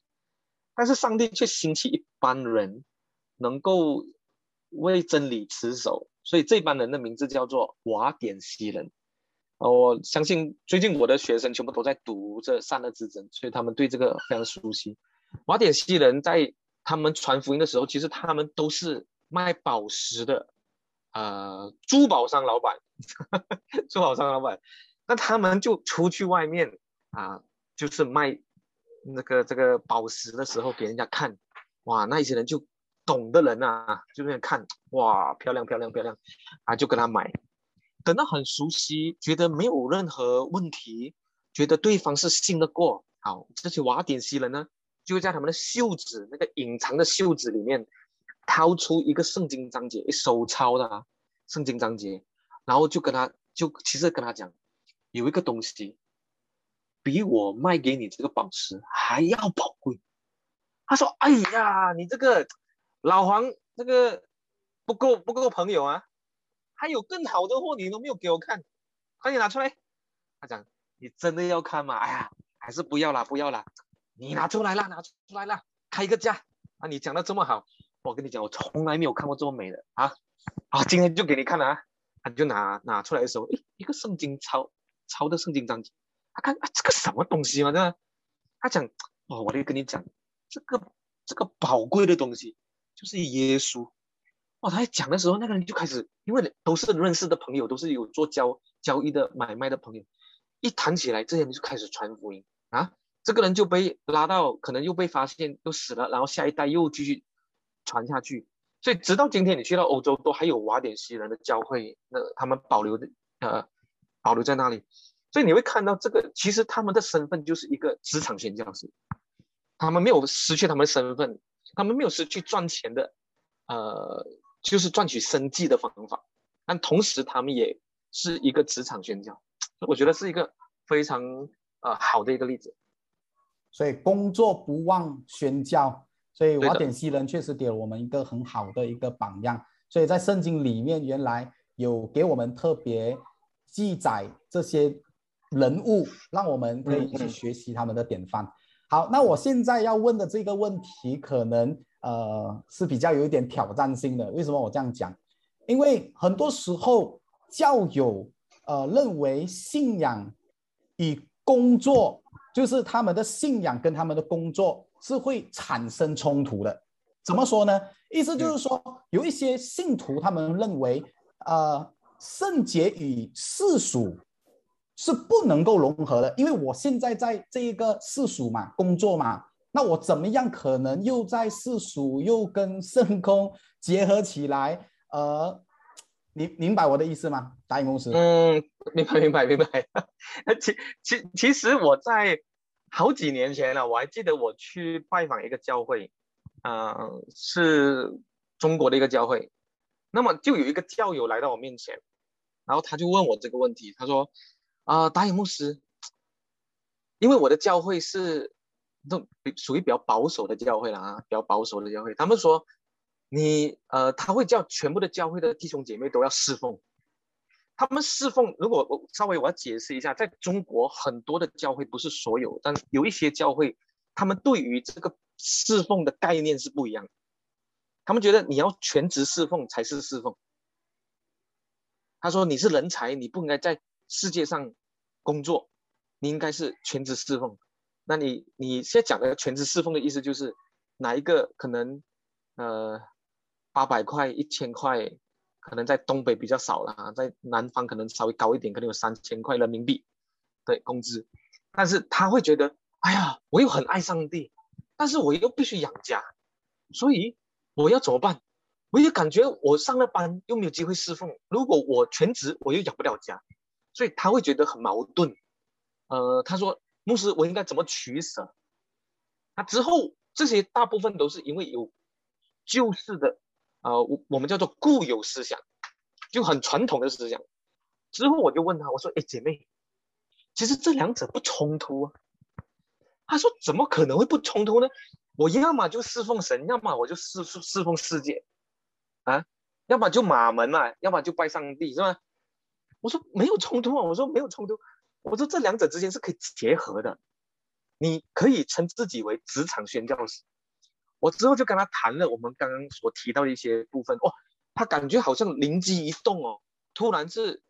但是上帝却兴起一班人，能够为真理持守，所以这班人的名字叫做瓦典西人。我相信最近我的学生全部都在读这善恶之争，所以他们对这个非常熟悉。瓦典西人在他们传福音的时候，其实他们都是卖宝石的。呃，珠宝商老板，*laughs* 珠宝商老板，那他们就出去外面啊，就是卖那个这个宝石的时候给人家看，哇，那一些人就懂的人啊，就那样看，哇，漂亮漂亮漂亮，啊，就跟他买，等到很熟悉，觉得没有任何问题，觉得对方是信得过，好，这些瓦典西人呢，就在他们的袖子那个隐藏的袖子里面。掏出一个圣经章节，一手抄的啊，圣经章节，然后就跟他就其实跟他讲，有一个东西比我卖给你这个宝石还要宝贵。他说：“哎呀，你这个老黄这个不够不够朋友啊，还有更好的货你都没有给我看，快点拿出来。”他讲：“你真的要看吗？哎呀，还是不要啦，不要啦，你拿出来啦，拿出来啦，开个价啊！你讲的这么好。”我跟你讲，我从来没有看过这么美的啊！啊，今天就给你看了啊！他就拿拿出来的时候，诶，一个圣经抄抄的圣经章节，他看啊，这个什么东西嘛？对吧？他讲，哦，我就跟你讲，这个这个宝贵的东西就是耶稣。哦，他在讲的时候，那个人就开始，因为都是认识的朋友，都是有做交交易的买卖的朋友，一谈起来，这些人就开始传福音啊。这个人就被拉到，可能又被发现，又死了，然后下一代又继续。传下去，所以直到今天，你去到欧洲都还有瓦典西人的教会，那他们保留的呃保留在那里，所以你会看到这个，其实他们的身份就是一个职场宣教师，他们没有失去他们的身份，他们没有失去赚钱的，呃，就是赚取生计的方法，但同时他们也是一个职场宣教，我觉得是一个非常呃好的一个例子，所以工作不忘宣教。所以瓦典西人确实给了我们一个很好的一个榜样。所以在圣经里面，原来有给我们特别记载这些人物，让我们可以去学习他们的典范。好，那我现在要问的这个问题，可能呃是比较有一点挑战性的。为什么我这样讲？因为很多时候教友呃认为信仰与工作，就是他们的信仰跟他们的工作。是会产生冲突的，怎么说呢？意思就是说，有一些信徒他们认为，呃，圣洁与世俗是不能够融合的，因为我现在在这一个世俗嘛工作嘛，那我怎么样可能又在世俗又跟圣公结合起来？呃，你明白我的意思吗？答应公司？嗯，明白，明白，明白。*laughs* 其其其实我在。好几年前了，我还记得我去拜访一个教会，呃，是中国的一个教会。那么就有一个教友来到我面前，然后他就问我这个问题，他说：“啊，达影牧师，因为我的教会是都属于比较保守的教会了啊，比较保守的教会。他们说你呃，他会叫全部的教会的弟兄姐妹都要侍奉。”他们侍奉，如果我稍微我要解释一下，在中国很多的教会不是所有，但有一些教会，他们对于这个侍奉的概念是不一样的。他们觉得你要全职侍奉才是侍奉。他说你是人才，你不应该在世界上工作，你应该是全职侍奉。那你你现在讲的全职侍奉的意思就是哪一个可能呃八百块一千块？可能在东北比较少了，在南方可能稍微高一点，可能有三千块人民币的工资。但是他会觉得，哎呀，我又很爱上帝，但是我又必须养家，所以我要怎么办？我也感觉我上了班又没有机会侍奉，如果我全职我又养不了家，所以他会觉得很矛盾。呃，他说牧师，我应该怎么取舍？那之后这些大部分都是因为有旧式的，呃，我我们叫做固有思想，就很传统的思想。之后我就问他，我说：“哎，姐妹，其实这两者不冲突啊。”他说：“怎么可能会不冲突呢？我要么就侍奉神，要么我就侍侍侍奉世界，啊，要么就马门嘛，要么就拜上帝，是吧？”我说：“没有冲突啊。”我说：“没有冲突。”我说：“这两者之间是可以结合的，你可以称自己为职场宣教师。”我之后就跟他谈了我们刚刚所提到的一些部分，哦，他感觉好像灵机一动哦，突然是。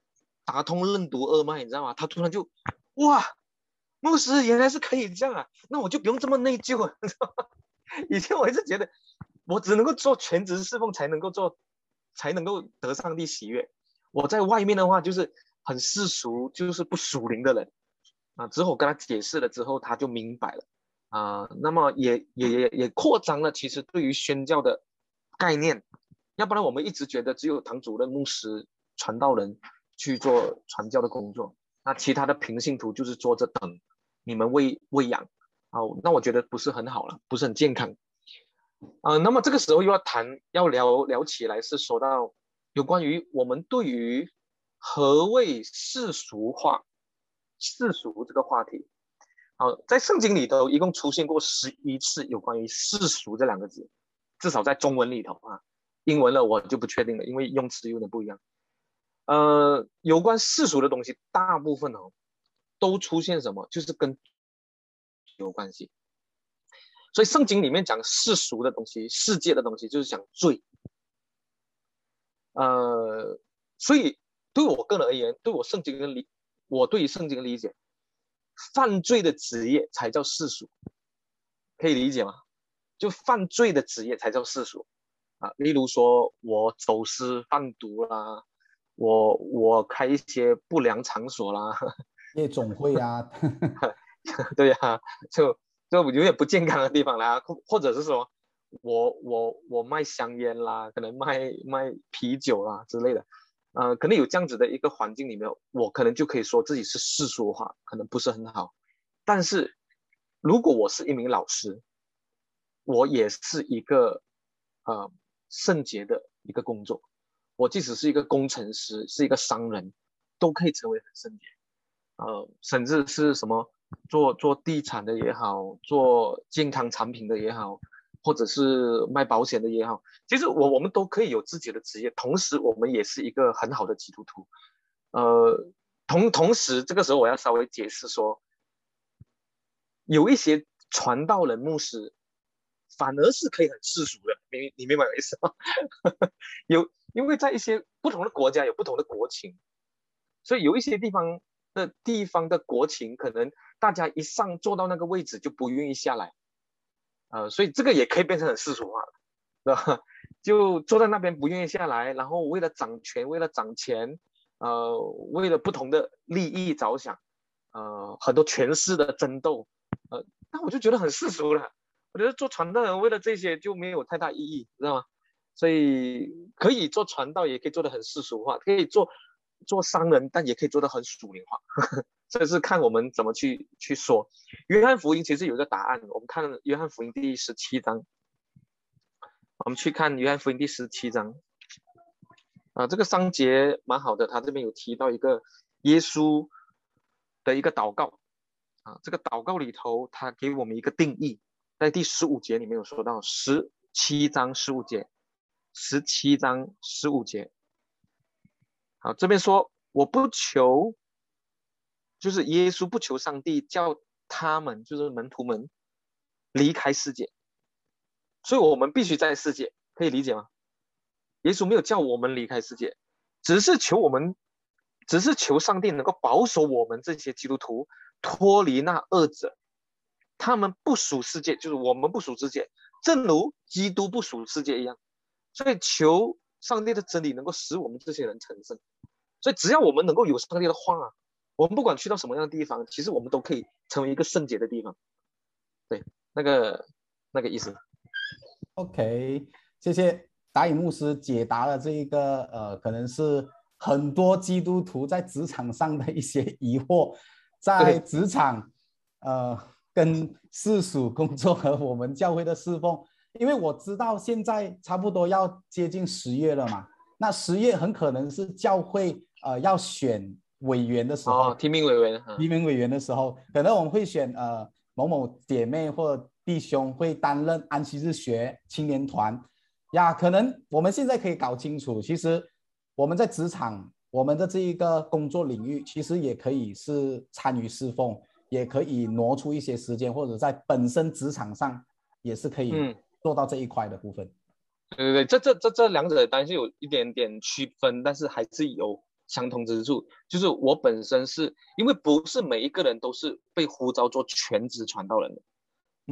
打通任督二脉，你知道吗？他突然就，哇，牧师原来是可以这样啊，那我就不用这么内疚 *laughs* 了。以前我一直觉得，我只能够做全职侍奉才能够做，才能够得上帝喜悦。我在外面的话就是很世俗，就是不属灵的人啊。之后我跟他解释了之后，他就明白了啊。那么也也也也扩张了，其实对于宣教的概念，要不然我们一直觉得只有堂主任、牧师、传道人。去做传教的工作，那其他的平信徒就是坐着等你们喂喂养，啊，那我觉得不是很好了，不是很健康，啊，那么这个时候又要谈要聊聊起来是说到有关于我们对于何谓世俗化、世俗这个话题，好，在圣经里头一共出现过十一次有关于世俗这两个字，至少在中文里头啊，英文了我就不确定了，因为用词有点不一样。呃，有关世俗的东西，大部分哦，都出现什么？就是跟有关系。所以圣经里面讲世俗的东西、世界的东西，就是讲罪。呃，所以对我个人而言，对我圣经的理，我对于圣经的理解，犯罪的职业才叫世俗，可以理解吗？就犯罪的职业才叫世俗啊。例如说我走私贩毒啦。我我开一些不良场所啦，夜总会啊，*laughs* 对呀，就就有点不健康的地方啦，或或者是说，我我我卖香烟啦，可能卖卖啤酒啦之类的，呃，可能有这样子的一个环境里面，我可能就可以说自己是世俗化，可能不是很好。但是如果我是一名老师，我也是一个呃圣洁的一个工作。我即使是一个工程师，是一个商人，都可以成为很圣洁，呃，甚至是什么做做地产的也好，做健康产品的也好，或者是卖保险的也好，其实我我们都可以有自己的职业，同时我们也是一个很好的基督徒，呃，同同时这个时候我要稍微解释说，有一些传道人、牧师，反而是可以很世俗的，你你明白我意思吗？*laughs* 有。因为在一些不同的国家有不同的国情，所以有一些地方的地方的国情，可能大家一上坐到那个位置就不愿意下来，呃，所以这个也可以变成很世俗化了，是吧？*laughs* 就坐在那边不愿意下来，然后为了掌权，为了掌钱，呃，为了不同的利益着想，呃，很多权势的争斗，呃，那我就觉得很世俗了。我觉得做传道人为了这些就没有太大意义，知道吗？所以可以做传道，也可以做的很世俗化；可以做做商人，但也可以做得很属灵化。*laughs* 这是看我们怎么去去说。约翰福音其实有一个答案，我们看约翰福音第十七章。我们去看约翰福音第十七章。啊，这个章节蛮好的，他这边有提到一个耶稣的一个祷告。啊，这个祷告里头，他给我们一个定义，在第十五节里面有说到十七章十五节。十七章十五节，好，这边说我不求，就是耶稣不求上帝叫他们，就是门徒们离开世界，所以我们必须在世界，可以理解吗？耶稣没有叫我们离开世界，只是求我们，只是求上帝能够保守我们这些基督徒脱离那恶者，他们不属世界，就是我们不属世界，正如基督不属世界一样。所以求上帝的真理能够使我们这些人成圣，所以只要我们能够有上帝的话，我们不管去到什么样的地方，其实我们都可以成为一个圣洁的地方。对，那个那个意思。OK，谢谢达隐牧师解答了这一个呃，可能是很多基督徒在职场上的一些疑惑，在职场呃跟世俗工作和我们教会的侍奉，因为我知道现在差不多要接近十月了嘛，那十月很可能是教会呃要选委员的时候，哦，提名委员，嗯提名委员的时候，可能我们会选呃某某姐妹或弟兄会担任安息日学青年团呀。可能我们现在可以搞清楚，其实我们在职场，我们的这一个工作领域，其实也可以是参与侍奉，也可以挪出一些时间，或者在本身职场上也是可以嗯做到这一块的部分。对对对，这这这这两者当然是有一点点区分，但是还是有相通之处。就是我本身是因为不是每一个人都是被呼召做全职传道人的，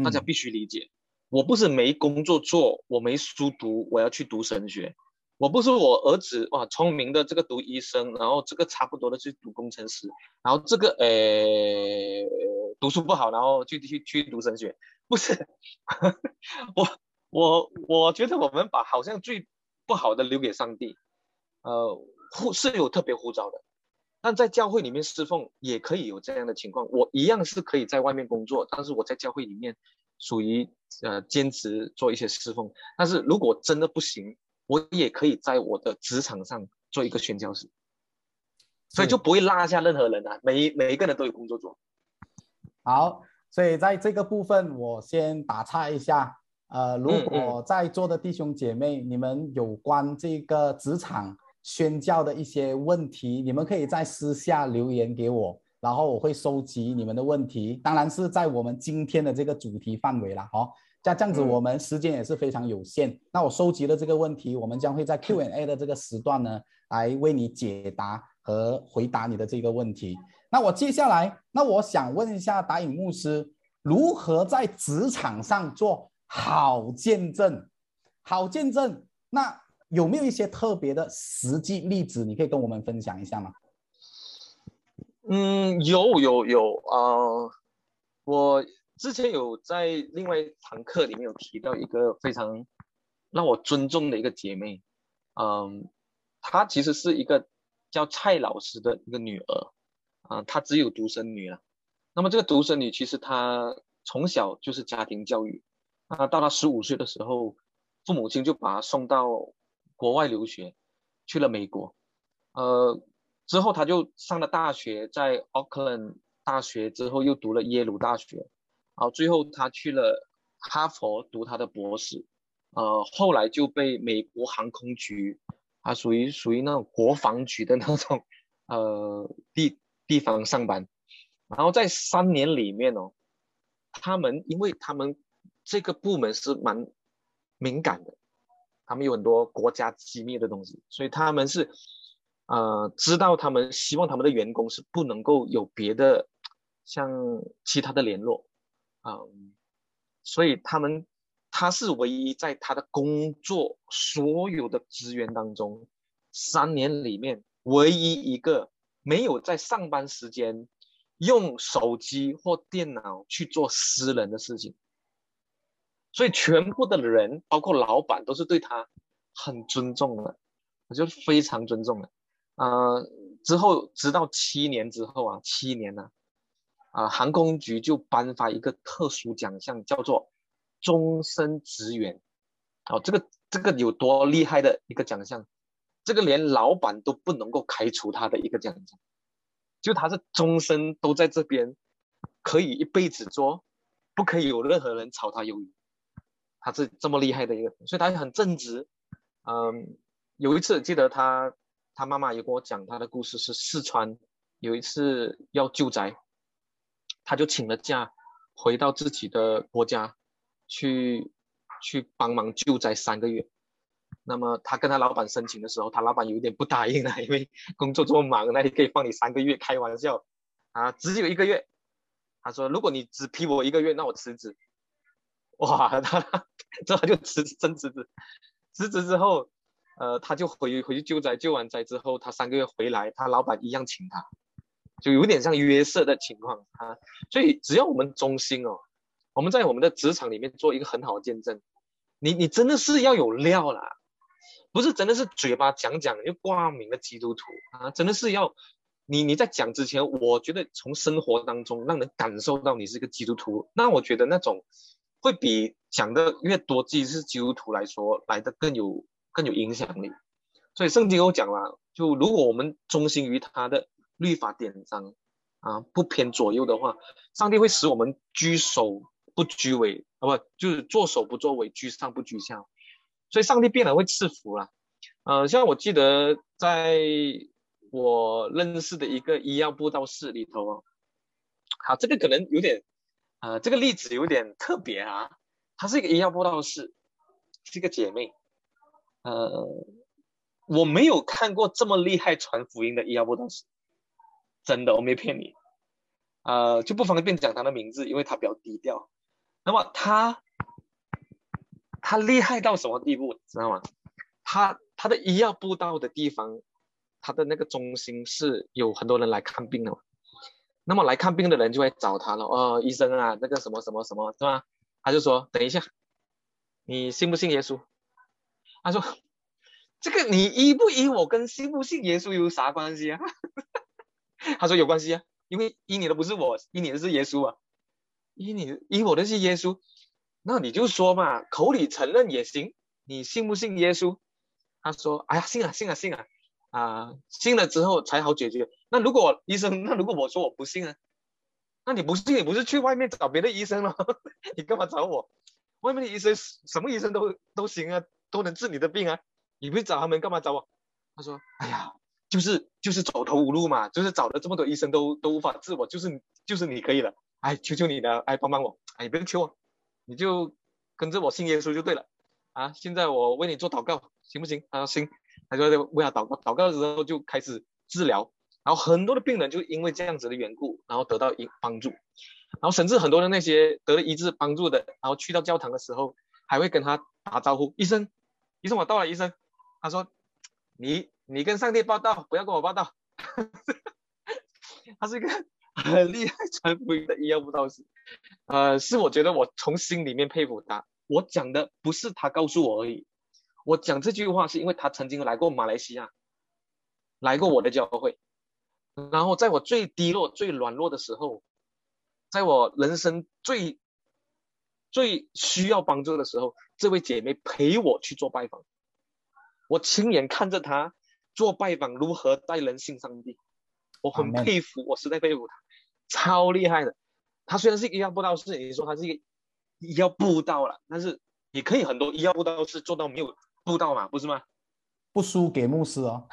大家嗯必须理解。我不是没工作做，我没书读，我要去读神学。我不是我儿子哇聪明的这个读医生，然后这个差不多的去读工程师，然后这个呃读书不好，然后去去去读神学，不是我我我觉得我们把好像最不好的留给上帝，呃，呼是有特别护照的，但在教会里面侍奉也可以有这样的情况，我一样是可以在外面工作，但是我在教会里面属于呃兼职做一些侍奉，但是如果真的不行，我也可以在我的职场上做一个宣教师，所以就不会落下任何人啊，每每一个人都有工作做。好，所以在这个部分，我先打岔一下。呃，如嗯。果在座的弟兄姐妹，你们有关这个职场宣教的一些问题，你们可以在私下留言给我，然后我会收集你们的问题。当然是在我们今天的这个主题范围啦，哦。这这样子，嗯我们时间也是非常有限。那我收集了这个问题，我们将会在 Q&A 的这个时段呢，来为你解答和回答你的这个问题。那我接下来，那我想问一下达隐牧师，如何在职场上做好见证？好见证，那有没有一些特别的实际例子，你可以跟我们分享一下吗？嗯，有有有啊、我之前有在另外一堂课里面有提到一个非常让我尊重的一个姐妹，嗯，她其实是一个叫蔡老师的一个女儿，啊、她只有独生女了。那么这个独生女其实她从小就是家庭教育，啊，到她十五岁的时候，父母亲就把她送到国外留学，去了美国，呃，之后他就上了大学，在奥克兰大学之后又读了耶鲁大学，然后最后他去了哈佛读他的博士，呃，后来就被美国航空局，啊，属于属于那种国防局的那种 *laughs* 呃地地方上班，然后在三年里面哦，他们因为他们这个部门是蛮敏感的，他们有很多国家机密的东西，所以他们是呃知道他们希望他们的员工是不能够有别的像其他的联络，嗯，所以他们他是唯一在他的工作所有的资源当中，三年里面唯一一个没有在上班时间用手机或电脑去做私人的事情。所以全部的人，包括老板，都是对他很尊重的，我就非常尊重的。呃，之后直到七年之后啊，七年呢、啊，航空局就颁发一个特殊奖项，叫做终身职员。哦，这个这个有多厉害的一个奖项？这个连老板都不能够开除他的一个奖项，就他是终身都在这边，可以一辈子做，不可以有任何人炒他鱿鱼。他是这么厉害的一个，所以他很正直。嗯，有一次记得他他妈妈也跟我讲他的故事，是四川有一次要救灾，他就请了假回到自己的国家去去帮忙救灾三个月。那么他跟他老板申请的时候，他老板有点不答应啊，因为工作这么忙，那里可以放你三个月，开玩笑啊，只有一个月。他说如果你只批我一个月，那我辞职。哇，*laughs* 他之后他就辞真辞职，辞职之后，呃，他就回回去救灾，救完灾之后，他三个月回来，他老板一样请他，就有点像约瑟的情况啊。所以只要我们忠心哦，我们在我们的职场里面做一个很好的见证，你你真的是要有料啦，不是真的是嘴巴讲讲又挂名的基督徒啊，真的是要你你在讲之前，我觉得从生活当中让人感受到你是一个基督徒，那我觉得那种会比讲的越多自己是基督徒来说来的更有更有影响力。所以圣经有讲了，就如果我们忠心于他的律法典章啊，不偏左右的话，上帝会使我们居首不居尾，啊不就是做首不作尾，居上不居下。所以上帝必然会赐福了。呃，像我记得在我认识的一个医药布道士里头哦，好，这个可能有点，呃，这个例子有点特别啊。她是一个医药布道士，是一个姐妹，呃。我没有看过这么厉害传福音的医药布道士，真的，我没骗你，呃，就不方便讲他的名字，因为他比较低调。那么他，他厉害到什么地步，知道吗？他他的医药布道的地方，他的那个中心是有很多人来看病的嘛，那么来看病的人就会找他了，哦，医生啊，那个什么什么什么，是吧？他就说，等一下，你信不信耶稣？他说。这个你依不依我跟信不信耶稣有啥关系啊？*laughs* 他说有关系啊，因为依你的不是我，依你的是耶稣啊，依你依我的是耶稣，那你就说嘛，口里承认也行。你信不信耶稣？他说，哎呀，信啊信啊信啊，啊，信了之后才好解决。那如果医生，那如果我说我不信啊，那你不信，你不是去外面找别的医生了？*laughs* 你干嘛找我？外面的医生什么医生都都行啊，都能治你的病啊。你不是找他们干嘛找我？他说：“哎呀，就是就是走投无路嘛，就是找了这么多医生都都无法治我，就是就是你可以了，哎，求求你了，哎，帮帮我，哎，不用求我，你就跟着我信耶稣就对了，啊，现在我为你做祷告，行不行？他说行，他就为他祷告，祷告之后就开始治疗，然后很多的病人就因为这样子的缘故，然后得到一帮助，然后甚至很多的那些得了医治帮助的，然后去到教堂的时候，还会跟他打招呼，医生，医生我到了，医生。”他说：“你你跟上帝报道，不要跟我报道。他是一个很厉害传福音的医药布道士，呃，是我觉得我从心里面佩服他。我讲的不是他告诉我而已，我讲这句话是因为他曾经来过马来西亚，来过我的教会。然后在我最低落、最软弱的时候，在我人生最最需要帮助的时候，这位姐妹陪我去做拜访。”我亲眼看着她做拜访，如何带人信上帝，我很佩服，我实在佩服她，超厉害的。她虽然是医药布道士，你说她是一个医药布道了，但是你可以很多医药布道士做到没有布道嘛，不是吗？不输给牧师哦，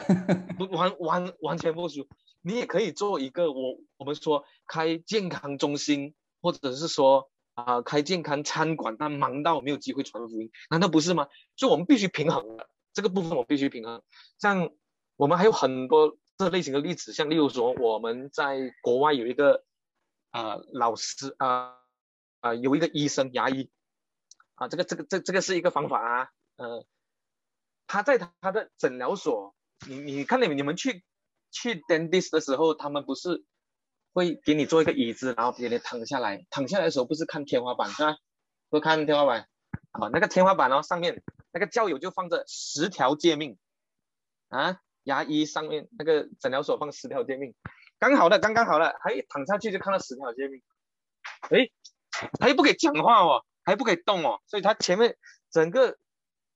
不完完完全不输。你也可以做一个我我们说开健康中心，或者是说啊开健康餐馆，但忙到没有机会传福音，难道不是吗？所以我们必须平衡的。这个部分我必须平衡，像我们还有很多这类型的例子，像例如说我们在国外有一个啊老师啊啊有一个医生牙医啊，这个这个这这个是一个方法啊，呃，他在他的诊疗所，你你看你们你们去去 dentist 的时候，他们不是会给你做一个椅子，然后给你躺下来，躺下来的时候不是看天花板是吧？不看天花板啊，那个天花板哦上面。那个教友就放着十条诫命啊，牙医上面那个诊疗所放十条诫命，刚好的，刚刚好了，还躺下去就看到十条诫命，哎，他又不可以讲话哦，还不可以动哦，所以他前面整个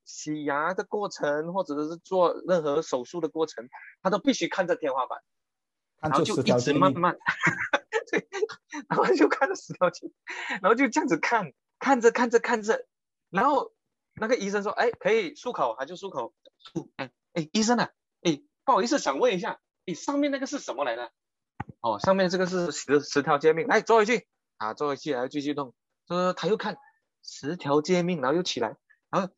洗牙的过程或者是做任何手术的过程，他都必须看着天花板，然后就一直慢慢，对，然后就看着十条街，然后就这样子看，看着看着看着，然后。那个医生说：“哎，可以漱口，他就漱口。漱哎哎，医生啊，哎，不好意思，想问一下，哎，上面那个是什么来的？哦，上面这个是十十条街命，来坐回去啊，坐回去，然后继续动。说他又看十条街命，然后又起来，然后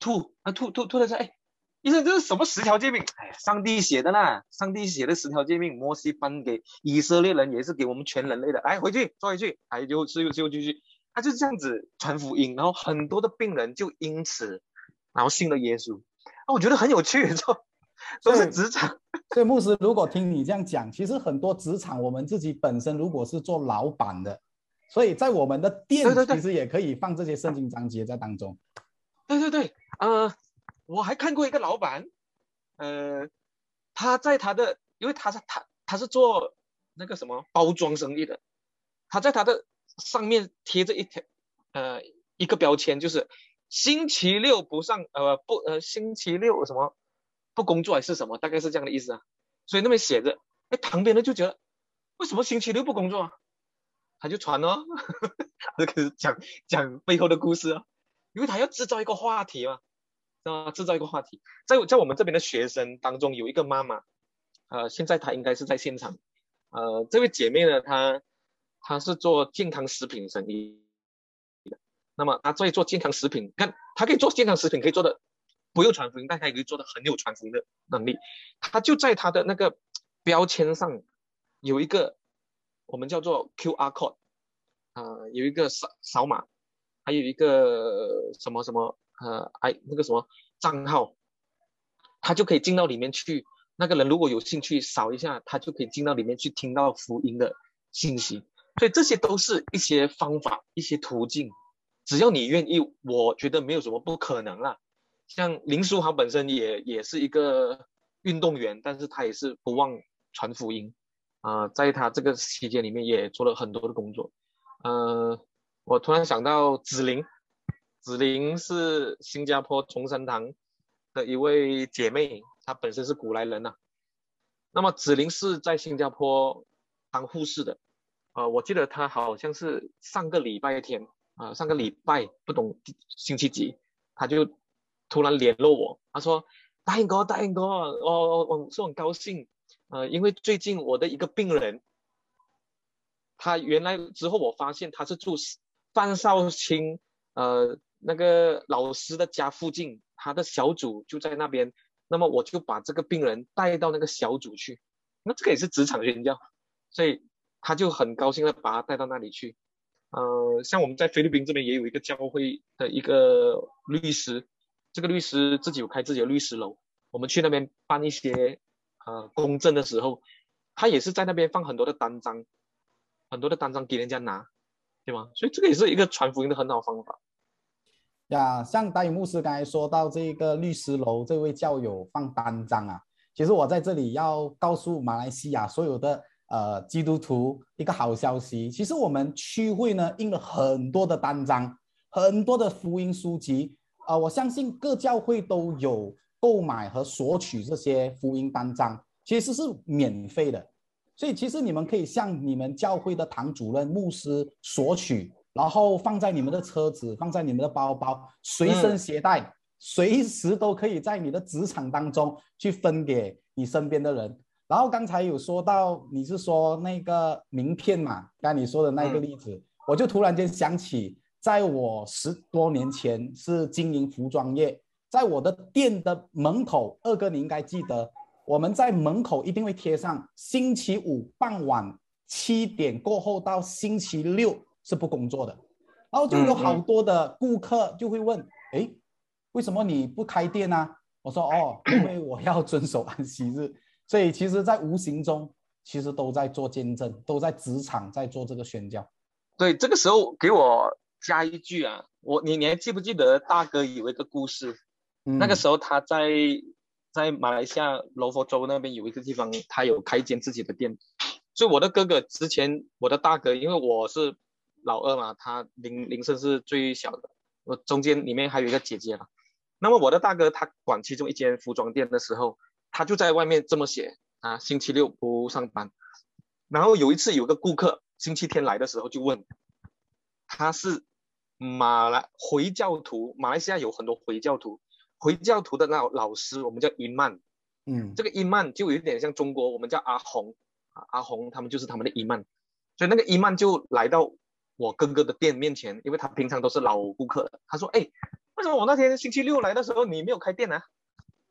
吐啊吐吐吐的说：哎，医生，这是什么十条诫命？哎，上帝写的啦，上帝写的十条诫命，摩西颁给以色列人，也是给我们全人类的。哎，回去坐回去，哎，就就就继续。”他就是这样子传福音，然后很多的病人就因此，然后信了耶稣。啊，我觉得很有趣，*laughs* 说都是职场。所以牧师，如果听你这样讲，其实很多职场，我们自己本身如果是做老板的，所以在我们的店其实也可以放这些圣经章节在当中。对对对，呃，我还看过一个老板，呃，他在他的，因为他是他他是做那个什么包装生意的，他在他的上面贴着一条呃一个标签，就是星期六不上呃不呃星期六什么不工作还是什么，大概是这样的意思啊。所以那边写着，哎，旁边人就觉得为什么星期六不工作啊？他就传哦，*laughs* 这个是讲讲背后的故事啊，因为他要制造一个话题嘛，那？制造一个话题，在在我们这边的学生当中有一个妈妈，呃，现在她应该是在现场，呃，这位姐妹呢，她她是做健康食品生意的，那么她在做健康食品，看她可以做健康食品，可以做的不用传福音，但她也可以做的很有传福音的能力，她就在她的那个标签上有一个。我们叫做 QR code，啊，有一个扫扫码，还有一个什么什么呃，哎，那个什么账号，他就可以进到里面去。那个人如果有兴趣扫一下，他就可以进到里面去听到福音的信息。所以这些都是一些方法、一些途径，只要你愿意，我觉得没有什么不可能啦。像林书豪本身也也是一个运动员，但是他也是不忘传福音。啊，在他这个期间里面也做了很多的工作。呃，我突然想到子玲，子玲是新加坡崇山堂的一位姐妹，她本身是古来人呐。那么子玲是在新加坡当护士的。呃，我记得她好像是上个礼拜天啊，上个礼拜不懂星期几，她就突然联络我，她说：“大英哥，大英哥，我我我是很高兴。”呃，因为最近我的一个病人，他原来之后我发现他是住范少卿呃那个老师的家附近，他的小组就在那边，那么我就把这个病人带到那个小组去，那这个也是职场宣教，所以他就很高兴的把他带到那里去。呃，像我们在菲律宾这边也有一个教会的一个律师，这个律师自己有开自己的律师楼，我们去那边办一些。呃，公证的时候，他也是在那边放很多的单张，很多的单张给人家拿，对吗？所以这个也是一个传福音的很好方法。呀，像大宇牧师刚才说到这个律师楼，这位教友放单张啊，其实我在这里要告诉马来西亚所有的呃基督徒一个好消息，其实我们区会呢印了很多的单张，很多的福音书籍啊，我相信各教会都有。购买和索取这些福音单张其实是免费的，所以其实你们可以向你们教会的堂主任、牧师索取，然后放在你们的车子、放在你们的包包，随身携带，随时都可以在你的职场当中去分给你身边的人。然后刚才有说到你是说那个名片嘛，刚才你说的那个例子，我就突然间想起，在我十多年前是经营服装业。在我的店的门口，二哥你应该记得，我们在门口一定会贴上星期五傍晚七点过后到星期六是不工作的。然后就有好多的顾客就会问：哎，为什么你不开店呢？我说：哦，因为我要遵守安息日。所以其实，在无形中，其实都在做见证，都在职场在做这个宣教。对，这个时候给我加一句啊，我你你还记不记得大哥有一个故事？那个时候他在在马来西亚罗佛州那边有一个地方，他有开一间自己的店。所以我的哥哥之前，我的大哥，因为我是老二嘛，他林林生是最小的，我中间里面还有一个姐姐了。那么我的大哥他管其中一间服装店的时候，他就在外面这么写啊，星期六不上班。然后有一次有个顾客星期天来的时候就问，他是马来回教徒，马来西亚有很多回教徒。回教徒的那老师，我们叫伊曼，嗯，这个伊曼就有点像中国，我们叫阿红啊，阿红他们就是他们的伊曼，所以那个伊曼就来到我哥哥的店面前，因为他平常都是老顾客了。他说：“哎，为什么我那天星期六来的时候你没有开店呢？”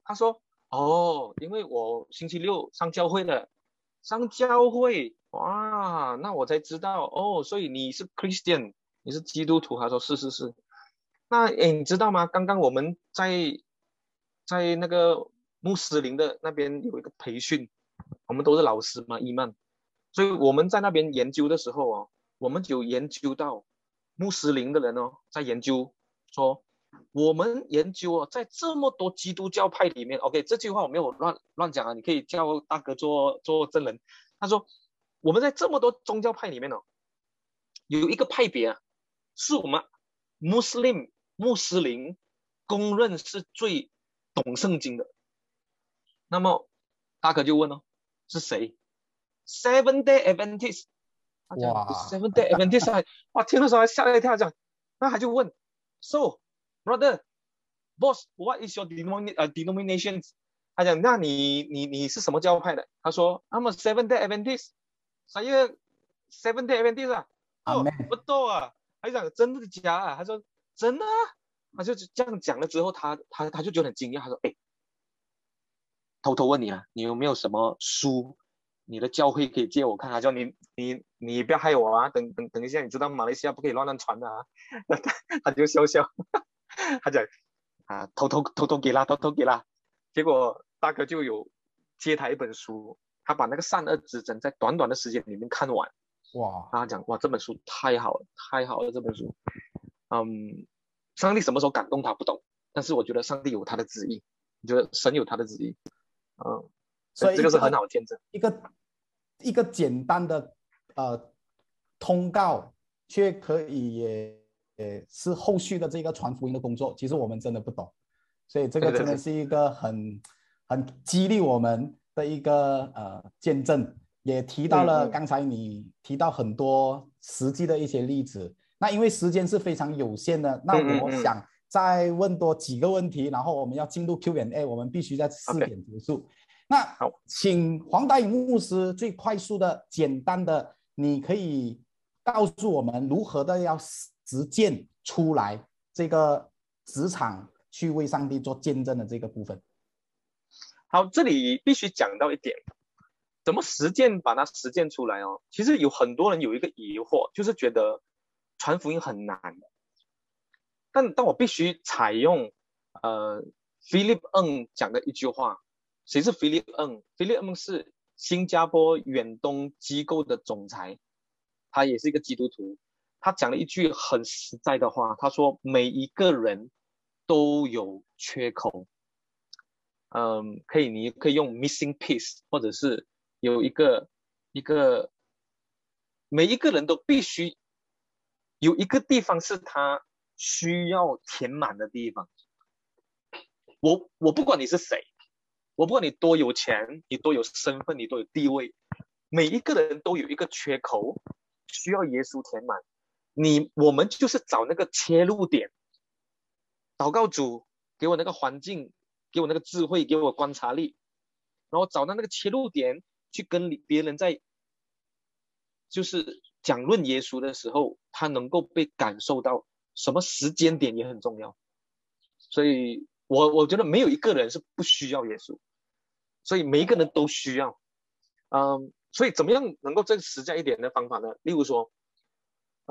他说：“哦，因为我星期六上教会了，上教会哇，那我才知道哦，所以你是 Christian，你是基督徒。”他说：“是是是。”那诶，你知道吗？刚刚我们在在那个穆斯林的那边有一个培训，我们都是老师嘛，伊曼，所以我们在那边研究的时候哦，我们有研究到穆斯林的人哦，在研究说我们研究哦，在这么多基督教派里面，OK，这句话我没有乱乱讲啊，你可以叫大哥做做证人。他说，我们在这么多宗教派里面哦，有一个派别啊，是我们穆斯林穆斯林公认是最懂圣经的。那么大哥就问哦，是谁？Seven Day Adventist。哇，Seven Day Adventist，哇，听的时候还吓了一跳，讲，那他就问，So。Brother, boss, what is your denomin 呃 denomination？他讲，那你你你是什么教派的？他说，I'm a Seven Day Adventist。Saya Seven Day Adventist 啊。哦，不多啊。他讲真的假啊？他说真的啊。他就这样讲了之后，他他他就觉得很惊讶。他说，哎，偷偷问你啊，你有没有什么书？你的教会可以借我看？他叫你你你不要害我啊！等等等一下，你知道马来西亚不可以乱乱传的啊。他就笑笑。*laughs* 他讲啊，偷偷偷偷给啦，偷偷给啦。结果大哥就有借他一本书，他把那个善恶之争在短短的时间里面看完。哇！他讲哇，这本书太好了，太好了，这本书。嗯，上帝什么时候感动他不懂，但是我觉得上帝有他的旨意，我觉得神有他的旨意。嗯，所以这个是很好的见证。一个一个简单的呃通告，却可以也。也，是后续的这个传福音的工作，其实我们真的不懂，所以这个真的是一个很很激励我们的一个呃见证，也提到了刚才你提到很多实际的一些例子。那因为时间是非常有限的，那我想再问多几个问题，然后我们要进入 Q&A，我们必须在四点结束。那好，请黄达颖牧师最快速的、简单的，你可以告诉我们如何的要。实践出来这个职场去为上帝做见证的这个部分。好，这里必须讲到一点，怎么实践把它实践出来哦？其实有很多人有一个疑惑，就是觉得传福音很难。但但我必须采用呃，Philip Ng 讲的一句话，谁是 Philip Ng？Philip Ng 是新加坡远东机构的总裁，他也是一个基督徒。他讲了一句很实在的话，他说：“每一个人都有缺口，嗯，可以，你可以用 missing piece，或者是有一个一个，每一个人都必须有一个地方是他需要填满的地方。我我不管你是谁，我不管你多有钱，你多有身份，你多有地位，每一个人都有一个缺口，需要耶稣填满。”你我们就是找那个切入点，祷告主给我那个环境，给我那个智慧，给我观察力，然后找到那个切入点去跟别人在，就是讲论耶稣的时候，他能够被感受到什么时间点也很重要。所以我我觉得没有一个人是不需要耶稣，所以每一个人都需要。嗯，所以怎么样能够更实在一点的方法呢？例如说。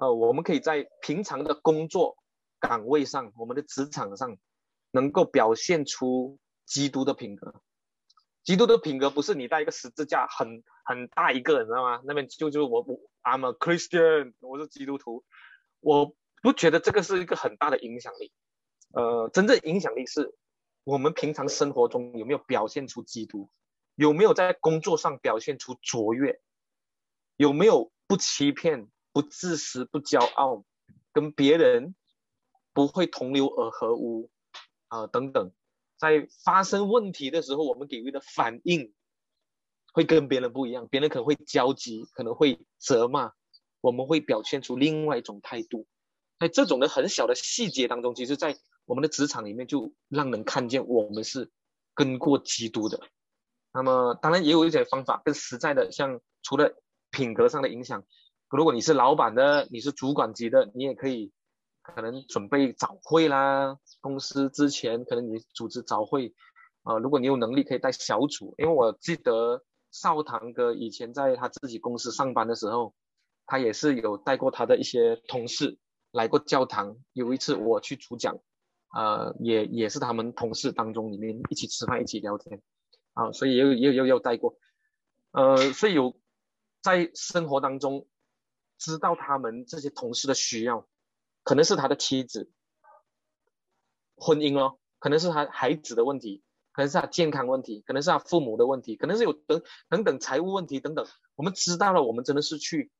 呃，我们可以在平常的工作岗位上，我们的职场上，能够表现出基督的品格。基督的品格不是你带一个十字架很很大一个，你知道吗？那边就就我我 I'm a Christian，我是基督徒。我不觉得这个是一个很大的影响力。呃，真正影响力是我们平常生活中有没有表现出基督，有没有在工作上表现出卓越，有没有不欺骗。不自私，不骄傲，跟别人不会同流而合污？啊，等等，在发生问题的时候，我们给予的反应会跟别人不一样，别人可能会焦急，可能会责骂，我们会表现出另外一种态度。在这种的很小的细节当中，其实，在我们的职场里面，就让人看见我们是跟过基督的。那么，当然也有一些方法更实在的，像除了品格上的影响。如果你是老板的，你是主管级的，你也可以可能准备早会啦。公司之前可能你组织早会，啊，如果你有能力可以带小组，因为我记得少堂哥以前在他自己公司上班的时候，他也是有带过他的一些同事来过教堂。有一次我去主讲，呃，也也是他们同事当中里面一起吃饭一起聊天，啊，所以也有也有也有带过，呃，所以有在生活当中。知道他们这些同事的需要，可能是他的妻子，婚姻咯，可能是他孩子的问题，可能是他健康问题，可能是他父母的问题，可能是有等等等财务问题等等。我们知道了，我们真的是去，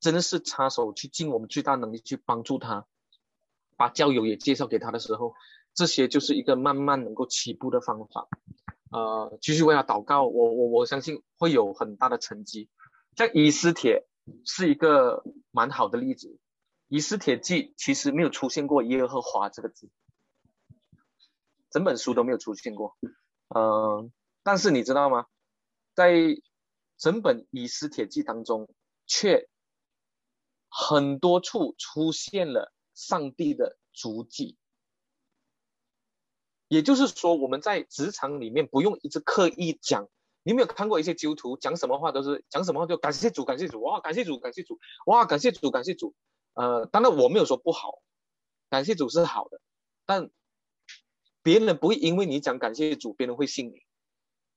真的是插手去尽我们最大能力去帮助他，把交友也介绍给他的时候，这些就是一个慢慢能够起步的方法。呃，继续为他祷告，我我我相信会有很大的成绩。像以斯帖是一个蛮好的例子，以斯帖记其实没有出现过耶和华这个字，整本书都没有出现过。嗯，但是你知道吗？在整本以斯帖记当中，却很多处出现了上帝的足迹。也就是说，我们在职场里面不用一直刻意讲。你有没有看过一些基督徒讲什么话都是讲什么话就感谢主，感谢主，哇，感谢主，感谢主，哇，感谢主，感谢主。呃，当然我没有说不好，感谢主是好的，但别人不会因为你讲感谢主，别人会信你。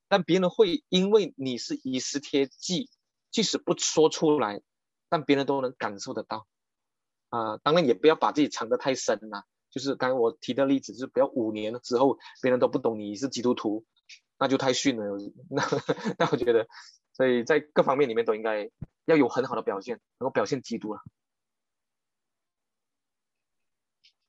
但别人会因为你是以实贴记，即使不说出来，但别人都能感受得到。啊，当然也不要把自己藏得太深了。就是刚才我提的例子，就是不要五年之后别人都不懂你是基督徒，那就太逊了。那 *laughs* 那我觉得，所以在各方面里面都应该要有很好的表现，能够表现基督了。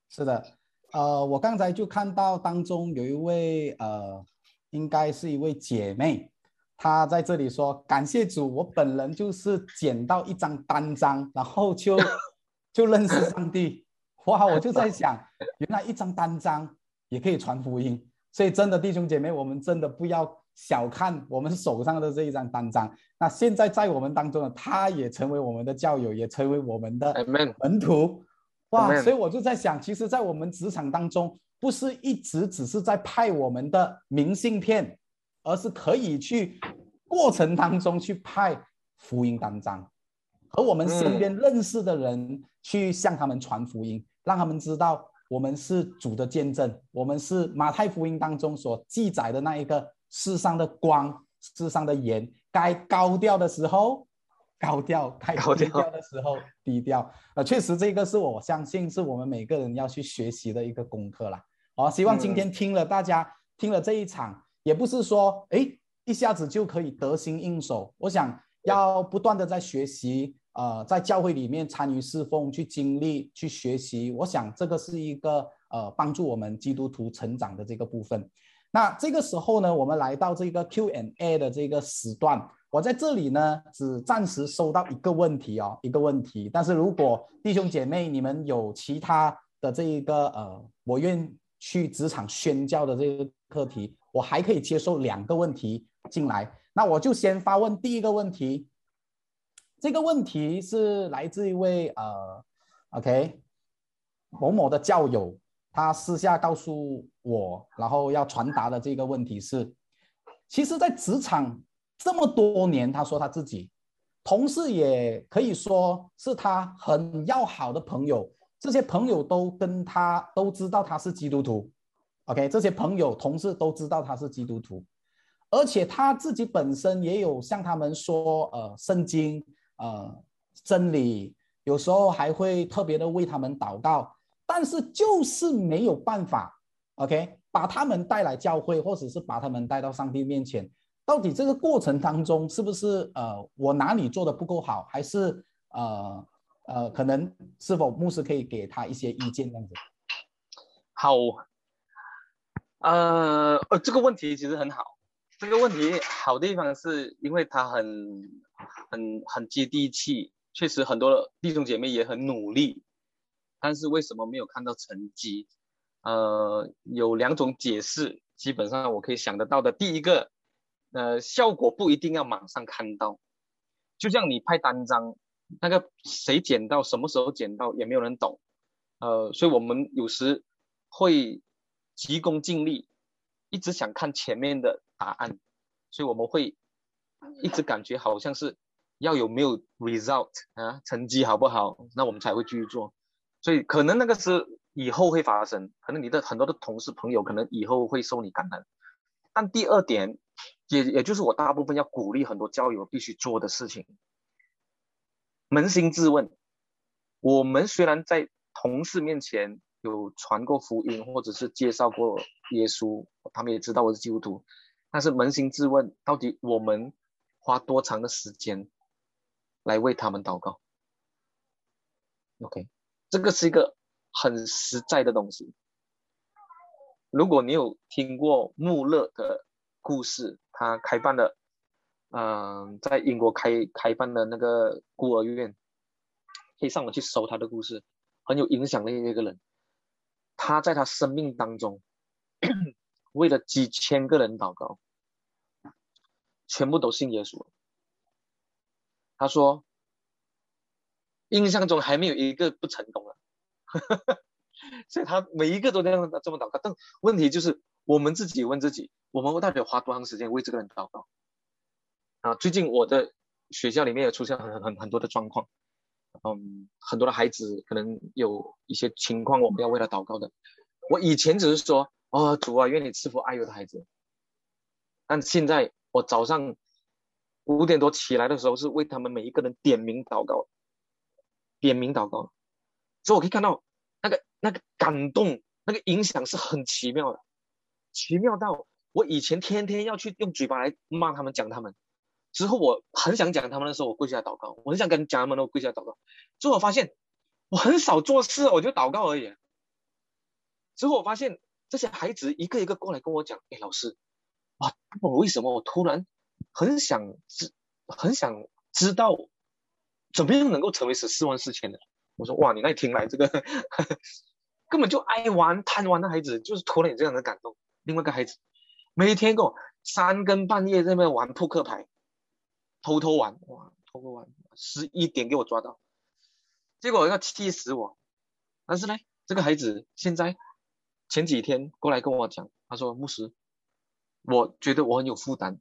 是的，呃，我刚才就看到当中有一位呃，应该是一位姐妹，她在这里说感谢主，我本人就是捡到一张单张，然后就就认识上帝。哇！我就在想，原来一张单张也可以传福音，所以真的弟兄姐妹，我们真的不要小看我们手上的这一张单张。那现在在我们当中呢，他也成为我们的教友，也成为我们的门徒。哇！所以我就在想，其实，在我们职场当中，不是一直只是在派我们的明信片，而是可以去过程当中去派福音单张，和我们身边认识的人去向他们传福音。让他们知道我们是主的见证，我们是马太福音当中所记载的那一个世上的光、世上的盐。该高调的时候高调，该低调的时候低调。呃，确实这个是我相信是我们每个人要去学习的一个功课啦。好，希望今天听了大家听了这一场，也不是说哎一下子就可以得心应手。我想要不断的在学习。呃，在教会里面参与侍奉，去经历，去学习，我想这个是一个呃帮助我们基督徒成长的这个部分。那这个时候呢，我们来到这个 Q&A 的这个时段，我在这里呢只暂时收到一个问题哦，一个问题。但是如果弟兄姐妹你们有其他的这一个呃，我愿去职场宣教的这个课题，我还可以接受两个问题进来。那我就先发问第一个问题。这个问题是来自一位呃，OK，某某的教友，他私下告诉我，然后要传达的这个问题是，其实，在职场这么多年，他说他自己同事也可以说是他很要好的朋友，这些朋友都跟他都知道他是基督徒，OK，这些朋友同事都知道他是基督徒，而且他自己本身也有向他们说，呃，圣经。呃，真理有时候还会特别的为他们祷告，但是就是没有办法，OK，把他们带来教会，或者是把他们带到上帝面前。到底这个过程当中是不是呃我哪里做的不够好，还是呃呃可能是否牧师可以给他一些意见这样子？好，呃呃这个问题其实很好，这个问题好地方是因为他很。很很接地气，确实很多弟兄姐妹也很努力，但是为什么没有看到成绩？呃，有两种解释，基本上我可以想得到的。第一个，呃，效果不一定要马上看到，就像你拍单张，那个谁捡到，什么时候捡到，也没有人懂。呃，所以我们有时会急功近利，一直想看前面的答案，所以我们会。一直感觉好像是要有没有 result 啊，成绩好不好，那我们才会继续做。所以可能那个是以后会发生，可能你的很多的同事朋友可能以后会受你感染。但第二点，也也就是我大部分要鼓励很多教友必须做的事情，扪心自问：我们虽然在同事面前有传过福音，或者是介绍过耶稣，他们也知道我是基督徒。但是扪心自问，到底我们花多长的时间来为他们祷告？OK，这个是一个很实在的东西。如果你有听过穆勒的故事，他开办的，嗯，在英国开开办的那个孤儿院，可以上网去搜他的故事，很有影响力的一个人。他在他生命当中，*coughs* 为了几千个人祷告，全部都信耶稣。他说，印象中还没有一个不成功了，*laughs* 所以他每一个都这样这么祷告。但问题就是，我们自己问自己，我们代表花多长时间为这个人祷告？啊，最近我的学校里面也出现很很很多的状况。嗯，很多的孩子可能有一些情况，我们要为他祷告的。我以前只是说，哦，主啊，愿你赐福爱我的孩子。但现在我早上五点多起来的时候，是为他们每一个人点名祷告，点名祷告。所以我可以看到那个那个感动，那个影响是很奇妙的，奇妙到我以前天天要去用嘴巴来骂他们，讲他们。之后我很想讲他们的时候，我跪下祷告。我很想跟讲他们，我跪下祷告。之后我发现我很少做事，我就祷告而已。之后我发现这些孩子一个一个过来跟我讲：“哎，老师，啊，我为什么我突然很想知，很想知道怎么样能够成为十四万四千的？”我说：“哇，你那听来这个 *laughs* 根本就爱玩贪玩的孩子，就是突然有这样的感动。”另外一个孩子每天跟我三更半夜在那玩扑克牌。偷偷玩哇，偷偷玩，十一点给我抓到，结果要气死我。但是呢，这个孩子现在前几天过来跟我讲，他说牧师，我觉得我很有负担，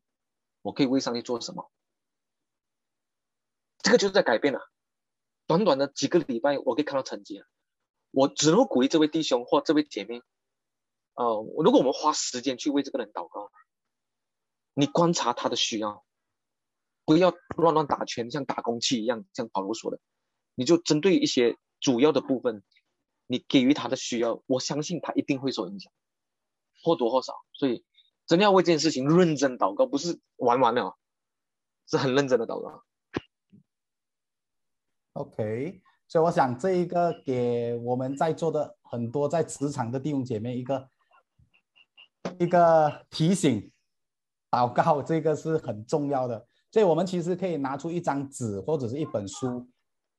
我可以为上帝做什么？这个就是在改变了。短短的几个礼拜，我可以看到成绩了。我只能鼓励这位弟兄或这位姐妹，呃，如果我们花时间去为这个人祷告，你观察他的需要。不要乱乱打圈，像打工器一样，像保罗说的，你就针对一些主要的部分，你给予他的需要，我相信他一定会受影响，或多或少。所以，真的要为这件事情认真祷告，不是玩玩的，是很认真的祷告。OK，所以我想这一个给我们在座的很多在职场的弟兄姐妹一个一个提醒，祷告这个是很重要的。所以，我们其实可以拿出一张纸或者是一本书，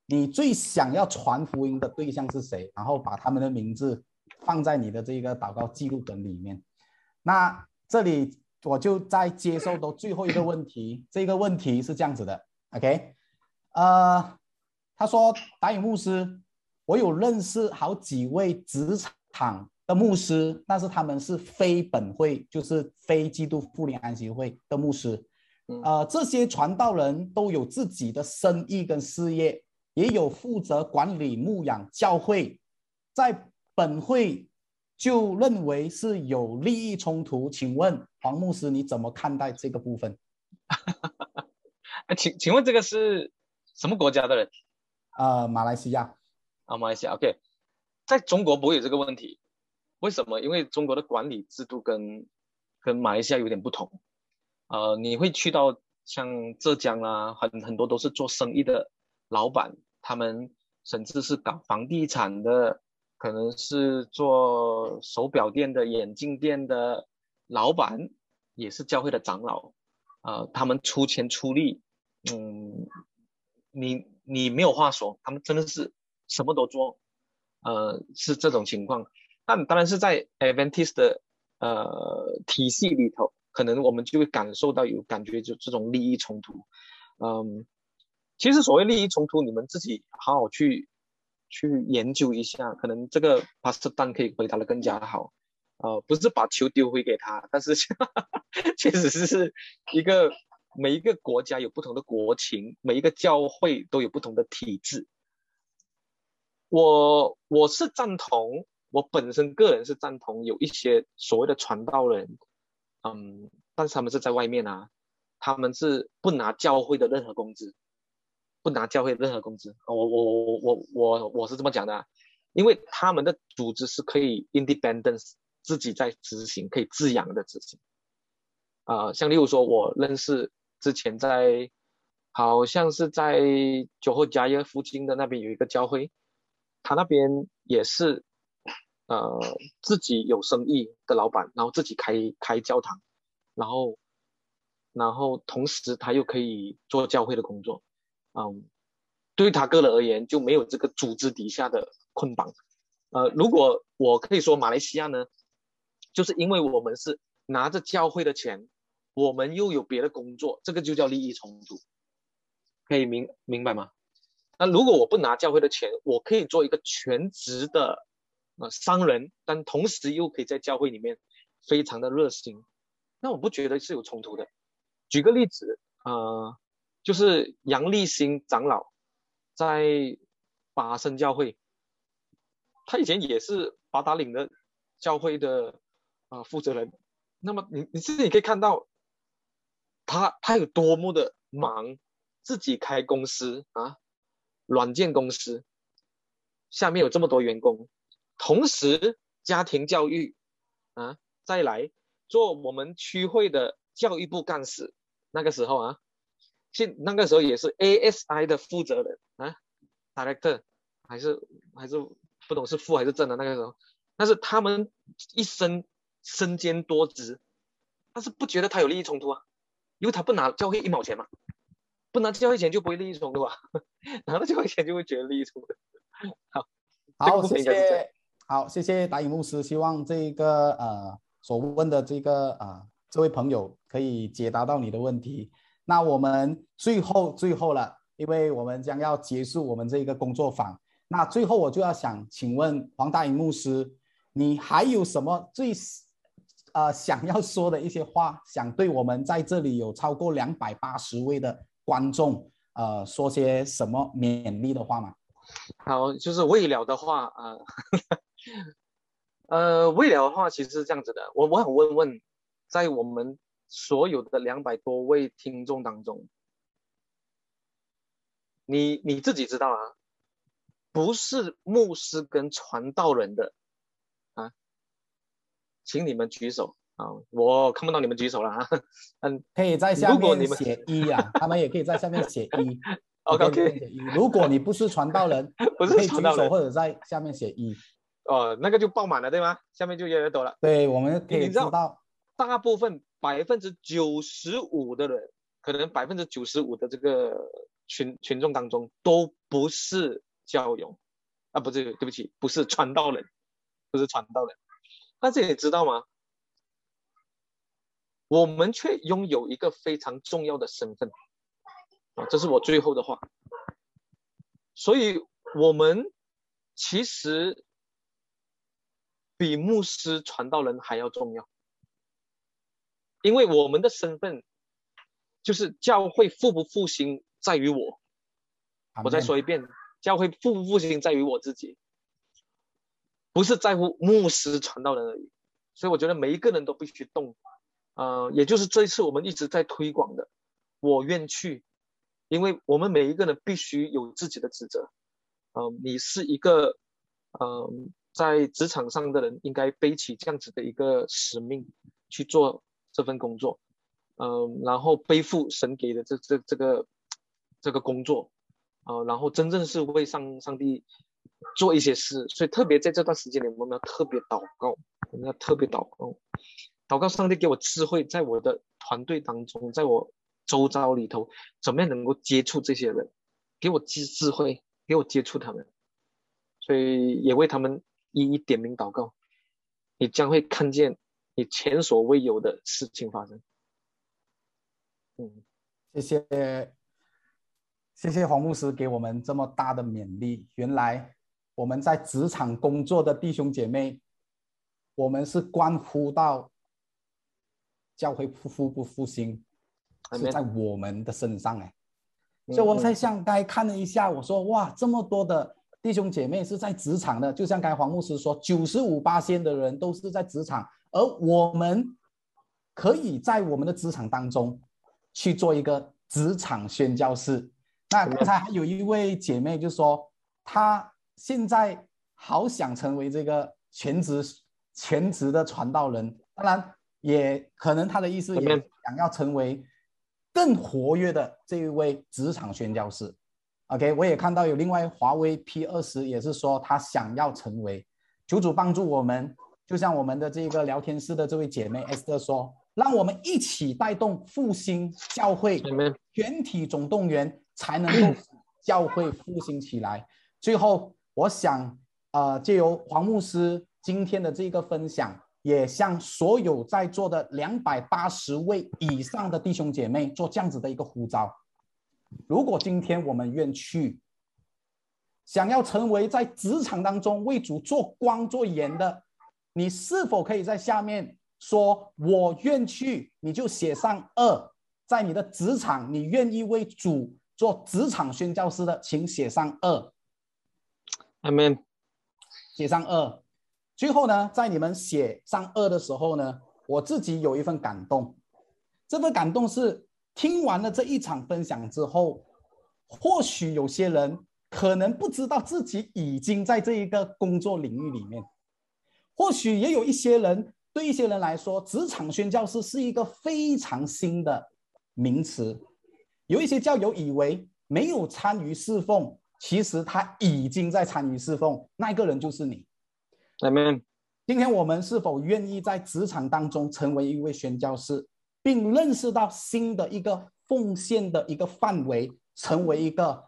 你最想要传福音的对象是谁？然后把他们的名字放在你的这个祷告记录本里面。那这里我就在接受到最后一个问题，这个问题是这样子的，OK？呃，他说达影牧师，我有认识好几位职场的牧师，但是他们是非本会，就是非基督复临安息会的牧师。呃，这些传道人都有自己的生意跟事业，也有负责管理牧养教会，在本会就认为是有利益冲突。请问黄牧师，你怎么看待这个部分？*laughs* 请请问这个是什么国家的人？呃，马来西亚。啊，马来西亚。OK，在中国不会有这个问题，为什么？因为中国的管理制度跟跟马来西亚有点不同。呃，你会去到像浙江啊，很很多都是做生意的老板，他们甚至是搞房地产的，可能是做手表店的、眼镜店的老板，也是教会的长老，呃，他们出钱出力，嗯，你你没有话说，他们真的是什么都做，呃，是这种情况，但当然是在 Adventist 的呃体系里头。可能我们就会感受到有感觉，就这种利益冲突。嗯，其实所谓利益冲突，你们自己好好去去研究一下。可能这个 Pastor Dan 可以回答的更加好。呃，不是把球丢回给他，但是 *laughs* 确实是一个每一个国家有不同的国情，每一个教会都有不同的体制。我我是赞同，我本身个人是赞同有一些所谓的传道人。嗯，但是他们是在外面啊，他们是不拿教会的任何工资，不拿教会任何工资。我我我我我我是这么讲的，因为他们的组织是可以 independence 自己在执行，可以自养的执行。啊、像例如说，我认识之前在好像是在酒后家业附近的那边有一个教会，他那边也是呃自己有生意的老板，然后自己开开教堂，然后然后同时他又可以做教会的工作，嗯，对他个人而言就没有这个组织底下的捆绑。呃，如果我可以说马来西亚呢，就是因为我们是拿着教会的钱，我们又有别的工作，这个就叫利益冲突，可以明明白吗？那如果我不拿教会的钱，我可以做一个全职的呃商人，但同时又可以在教会里面非常的热心，那我不觉得是有冲突的。举个例子，呃，就是杨立新长老在巴生教会，他以前也是八达岭的教会的啊、负责人。那么你你自己可以看到，他他有多么的忙，自己开公司啊，软件公司，下面有这么多员工，同时家庭教育啊，再来做我们区会的教育部干事，那个时候啊，现那个时候也是 ASI 的负责人啊，director 还是还是不懂是负还是正的那个时候，但是他们一生身兼多职，但是不觉得他有利益冲突啊，因为他不拿教会一毛钱嘛，不拿教会钱就不会利益冲突啊，*laughs* 拿了教会钱就会觉得利益冲突。*laughs* 好，这个好，谢谢，好，谢谢达影牧师。希望这个呃所问的这个呃这位朋友可以解答到你的问题。那我们最后最后了，因为我们将要结束我们这个工作坊。那最后我就要想请问黄大影牧师，你还有什么最呃想要说的一些话，想对我们在这里有超过两百八十位的观众呃说些什么勉励的话吗？好，就是未了的话啊，呃，*laughs* 呃，未了的话其实是这样子的，我我想问问，在我们所有的两百多位听众当中，你你自己知道啊，不是牧师跟传道人的啊，请你们举手啊，我看不到你们举手了啊，嗯可以在下面写一啊，*laughs* 他们也可以在下面写一。*laughs* OK 你可以 OK，写一。如果你不是传道人，*laughs* 不你可以举是传道人手或者在下面写一。哦，那个就爆满了对吗？下面就越来越多了。对，我们可以你知道知道，大部分百分之九十五的人，可能百分之九十五的这个群群众当中都不是教友啊，不是，对不起，不是传道人，不是传道人。但是你知道吗？我们却拥有一个非常重要的身份啊，这是我最后的话。所以，我们其实比牧师、传道人还要重要，因为我们的身份就是教会复不复兴在于我。我再说一遍，教会复不复兴在于我自己，不是在乎牧师、传道人而已。所以我觉得每一个人都必须动，呃，也就是这一次我们一直在推广的，我愿去，因为我们每一个人必须有自己的职责。嗯、你是一个，嗯、在职场上的人应该背起这样子的一个使命去做这份工作，嗯、然后背负神给的这这这个这个工作，啊、然后真正是为上上帝做一些事，所以特别在这段时间里，我们要特别祷告，我们要特别祷告，祷告上帝给我智慧，在我的团队当中，在我周遭里头，怎么样能够接触这些人，给我智智慧，给我接触他们，所以也为他们一一点名祷告，你将会看见你前所未有的事情发生。嗯，谢谢，谢谢黄牧师给我们这么大的勉励。原来我们在职场工作的弟兄姐妹，我们是关乎到教会复复不复兴，是在我们的身上哎。嗯所以我在嗯想，刚才看了一下，我说哇，这么多的弟兄姐妹是在职场的，就像刚才黄牧师说，九十五八仙的人都是在职场，而我们可以在我们的职场当中去做一个职场宣教士。那刚才还有一位姐妹就说，她现在好想成为这个全职全职的传道人，当然也可能她的意思也想要成为更活跃的这一位职场宣教士。OK，我也看到有另外华为 P 二十也是说他想要成为，求主帮助我们，就像我们的这个聊天室的这位姐妹 Esther 说，让我们一起带动复兴教会全体总动员，才能够教会复兴起来。最后，我想，呃，借由黄牧师今天的这个分享，也向所有在座的两百八十位以上的弟兄姐妹做这样子的一个呼召。如果今天我们愿去，想要成为在职场当中为主做光做盐的，你是否可以在下面说“我愿去”？你就写上二，在你的职场，你愿意为主做职场宣教师的，请写上二。阿门。写上二。最后呢，在你们写上二的时候呢，我自己有一份感动，这份感动是。听完了这一场分享之后，或许有些人可能不知道自己已经在这一个工作领域里面，或许也有一些人对一些人来说，职场宣教师是一个非常新的名词。有一些教友以为没有参与侍奉，其实他已经在参与侍奉，那一个人就是你。阿门。今天我们是否愿意在职场当中成为一位宣教师？并认识到新的一个奉献的一个范围，成为一个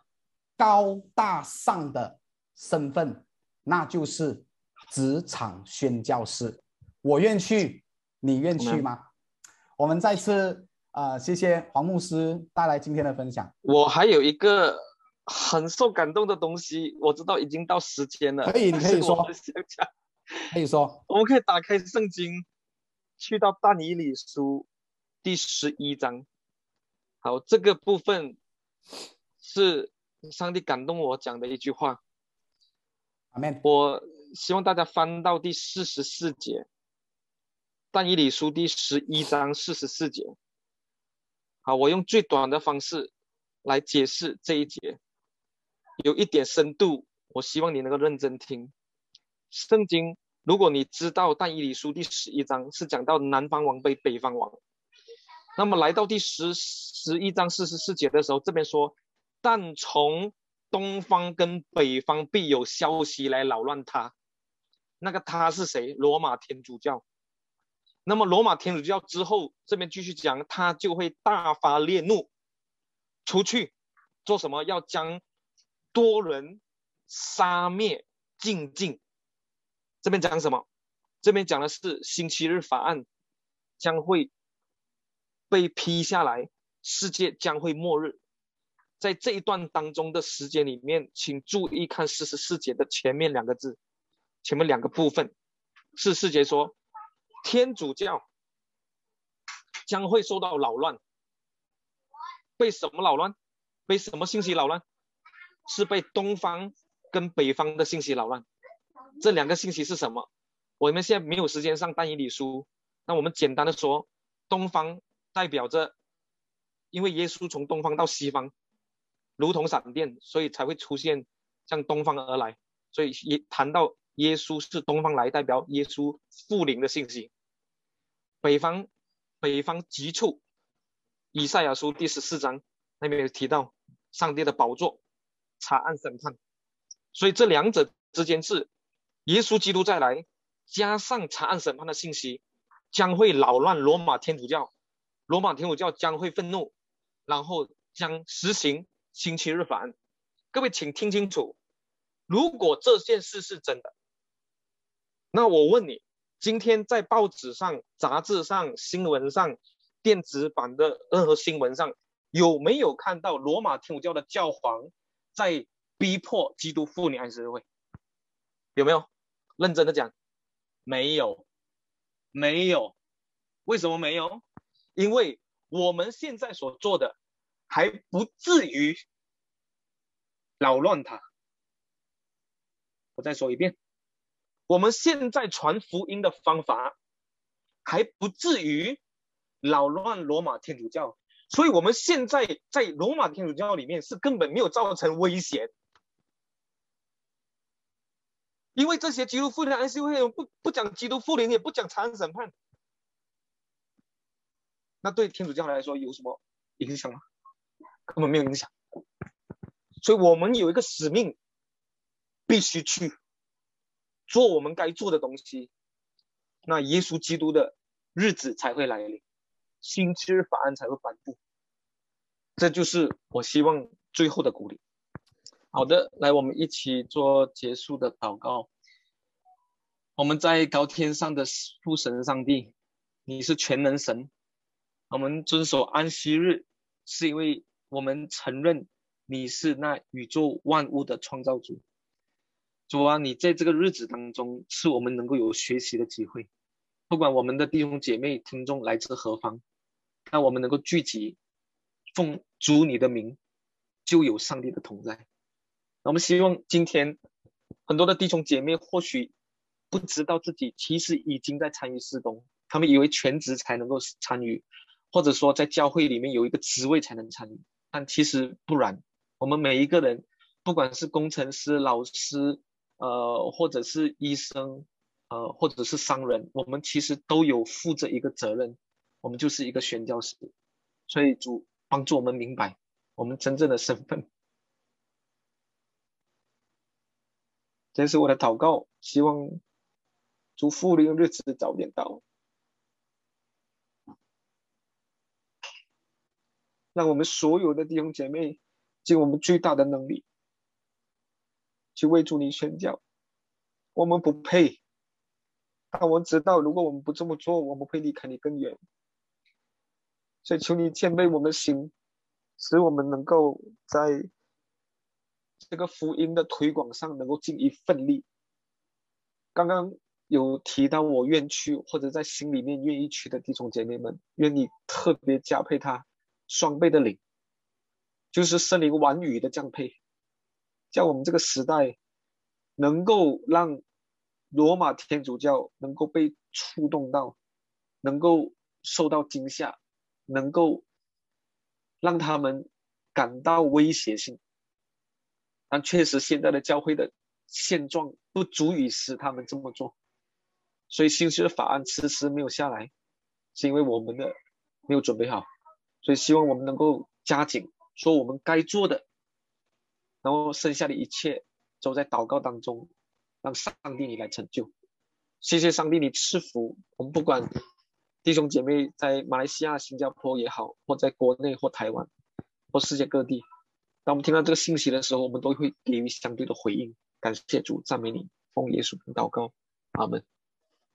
高大上的身份，那就是职场宣教师。我愿去，你愿去吗？我们再次啊，谢谢黄牧师带来今天的分享。我还有一个很受感动的东西，我知道已经到时间了。可以，你可以说。可以说，我们可以打开圣经，去到但以理书。第十一章，好，这个部分是上帝感动我讲的一句话。阿门。我希望大家翻到第四十四节，但以理书第十一章四十四节。好，我用最短的方式来解释这一节，有一点深度，我希望你能够认真听。圣经，如果你知道但以理书第十一章是讲到南方王被北方王。那么来到第十十一章四十四节的时候，这边说，但从东方跟北方必有消息来扰乱他。那个他是谁？罗马天主教。那么罗马天主教之后，这边继续讲，他就会大发烈怒，出去做什么？要将多人杀灭尽尽。这边讲什么？这边讲的是星期日法案将会。被批下来，世界将会末日。在这一段当中的时间里面，请注意看四十四节的前面两个字，前面两个部分。四十四节说，天主教将会受到扰乱。被什么扰乱？被什么信息扰乱？是被东方跟北方的信息扰乱。这两个信息是什么？我们现在没有时间上单一理书，那我们简单的说，东方。代表着，因为耶稣从东方到西方，如同闪电，所以才会出现向东方而来。所以也谈到耶稣是东方来，代表耶稣复临的信息。北方，北方急促，以赛亚书第十四章那边有提到上帝的宝座查案审判，所以这两者之间是耶稣基督再来，加上查案审判的信息，将会扰乱罗马天主教。罗马天主教将会愤怒，然后将实行星期日法案。各位请听清楚，如果这件事是真的，那我问你，今天在报纸上、杂志上、新闻上、电子版的任何新闻上，有没有看到罗马天主教的教皇在逼迫基督妇女安息日会？有没有？认真的讲，没有，没有。为什么没有？因为我们现在所做的还不至于扰乱他。我再说一遍，我们现在传福音的方法还不至于扰乱罗马天主教，所以我们现在在罗马天主教里面是根本没有造成威胁。因为这些基督复临安息会不不讲基督复临，也不讲残审判，那对天主教来说有什么影响吗？根本没有影响。所以我们有一个使命，必须去做我们该做的东西，那耶稣基督的日子才会来临，新期日法案才会颁布。这就是我希望最后的鼓励。好的，来，我们一起做结束的祷告。我们在高天上的父神上帝，你是全能神。我们遵守安息日，是因为我们承认你是那宇宙万物的创造主。主啊，你在这个日子当中，是我们能够有学习的机会。不管我们的弟兄姐妹、听众来自何方，那我们能够聚集。奉主你的名，就有上帝的同在。我们希望今天很多的弟兄姐妹或许不知道自己其实已经在参与施工，他们以为全职才能够参与，或者说在教会里面有一个职位才能参与，但其实不然。我们每一个人，不管是工程师、老师，呃，或者是医生，呃，或者是商人，我们其实都有负着一个责任，我们就是一个宣教师。所以主。帮助我们明白我们真正的身份，这是我的祷告。希望主复临日子早点到，让我们所有的弟兄姐妹尽我们最大的能力去为主你宣教。我们不配，但我们知道，如果我们不这么做，我们会离开你更远。所以求你谦卑我们的心，使我们能够在这个福音的推广上能够尽一份力。刚刚有提到我愿去或者在心里面愿意去的弟兄姐妹们，愿你特别加配他双倍的灵，就是圣灵晚雨的降配，叫我们这个时代能够让罗马天主教能够被触动到，能够受到惊吓。能够让他们感到威胁性，但确实现在的教会的现状不足以使他们这么做，所以新的法案迟迟没有下来，是因为我们的没有准备好，所以希望我们能够加紧说我们该做的，然后剩下的一切都在祷告当中，让上帝你来成就。谢谢上帝，你赐福我们，不管。弟兄姐妹在马来西亚、新加坡也好，或在国内或台湾，或世界各地，当我们听到这个信息的时候，我们都会给予相对的回应。感谢主，赞美你，奉耶稣名祷告，阿门。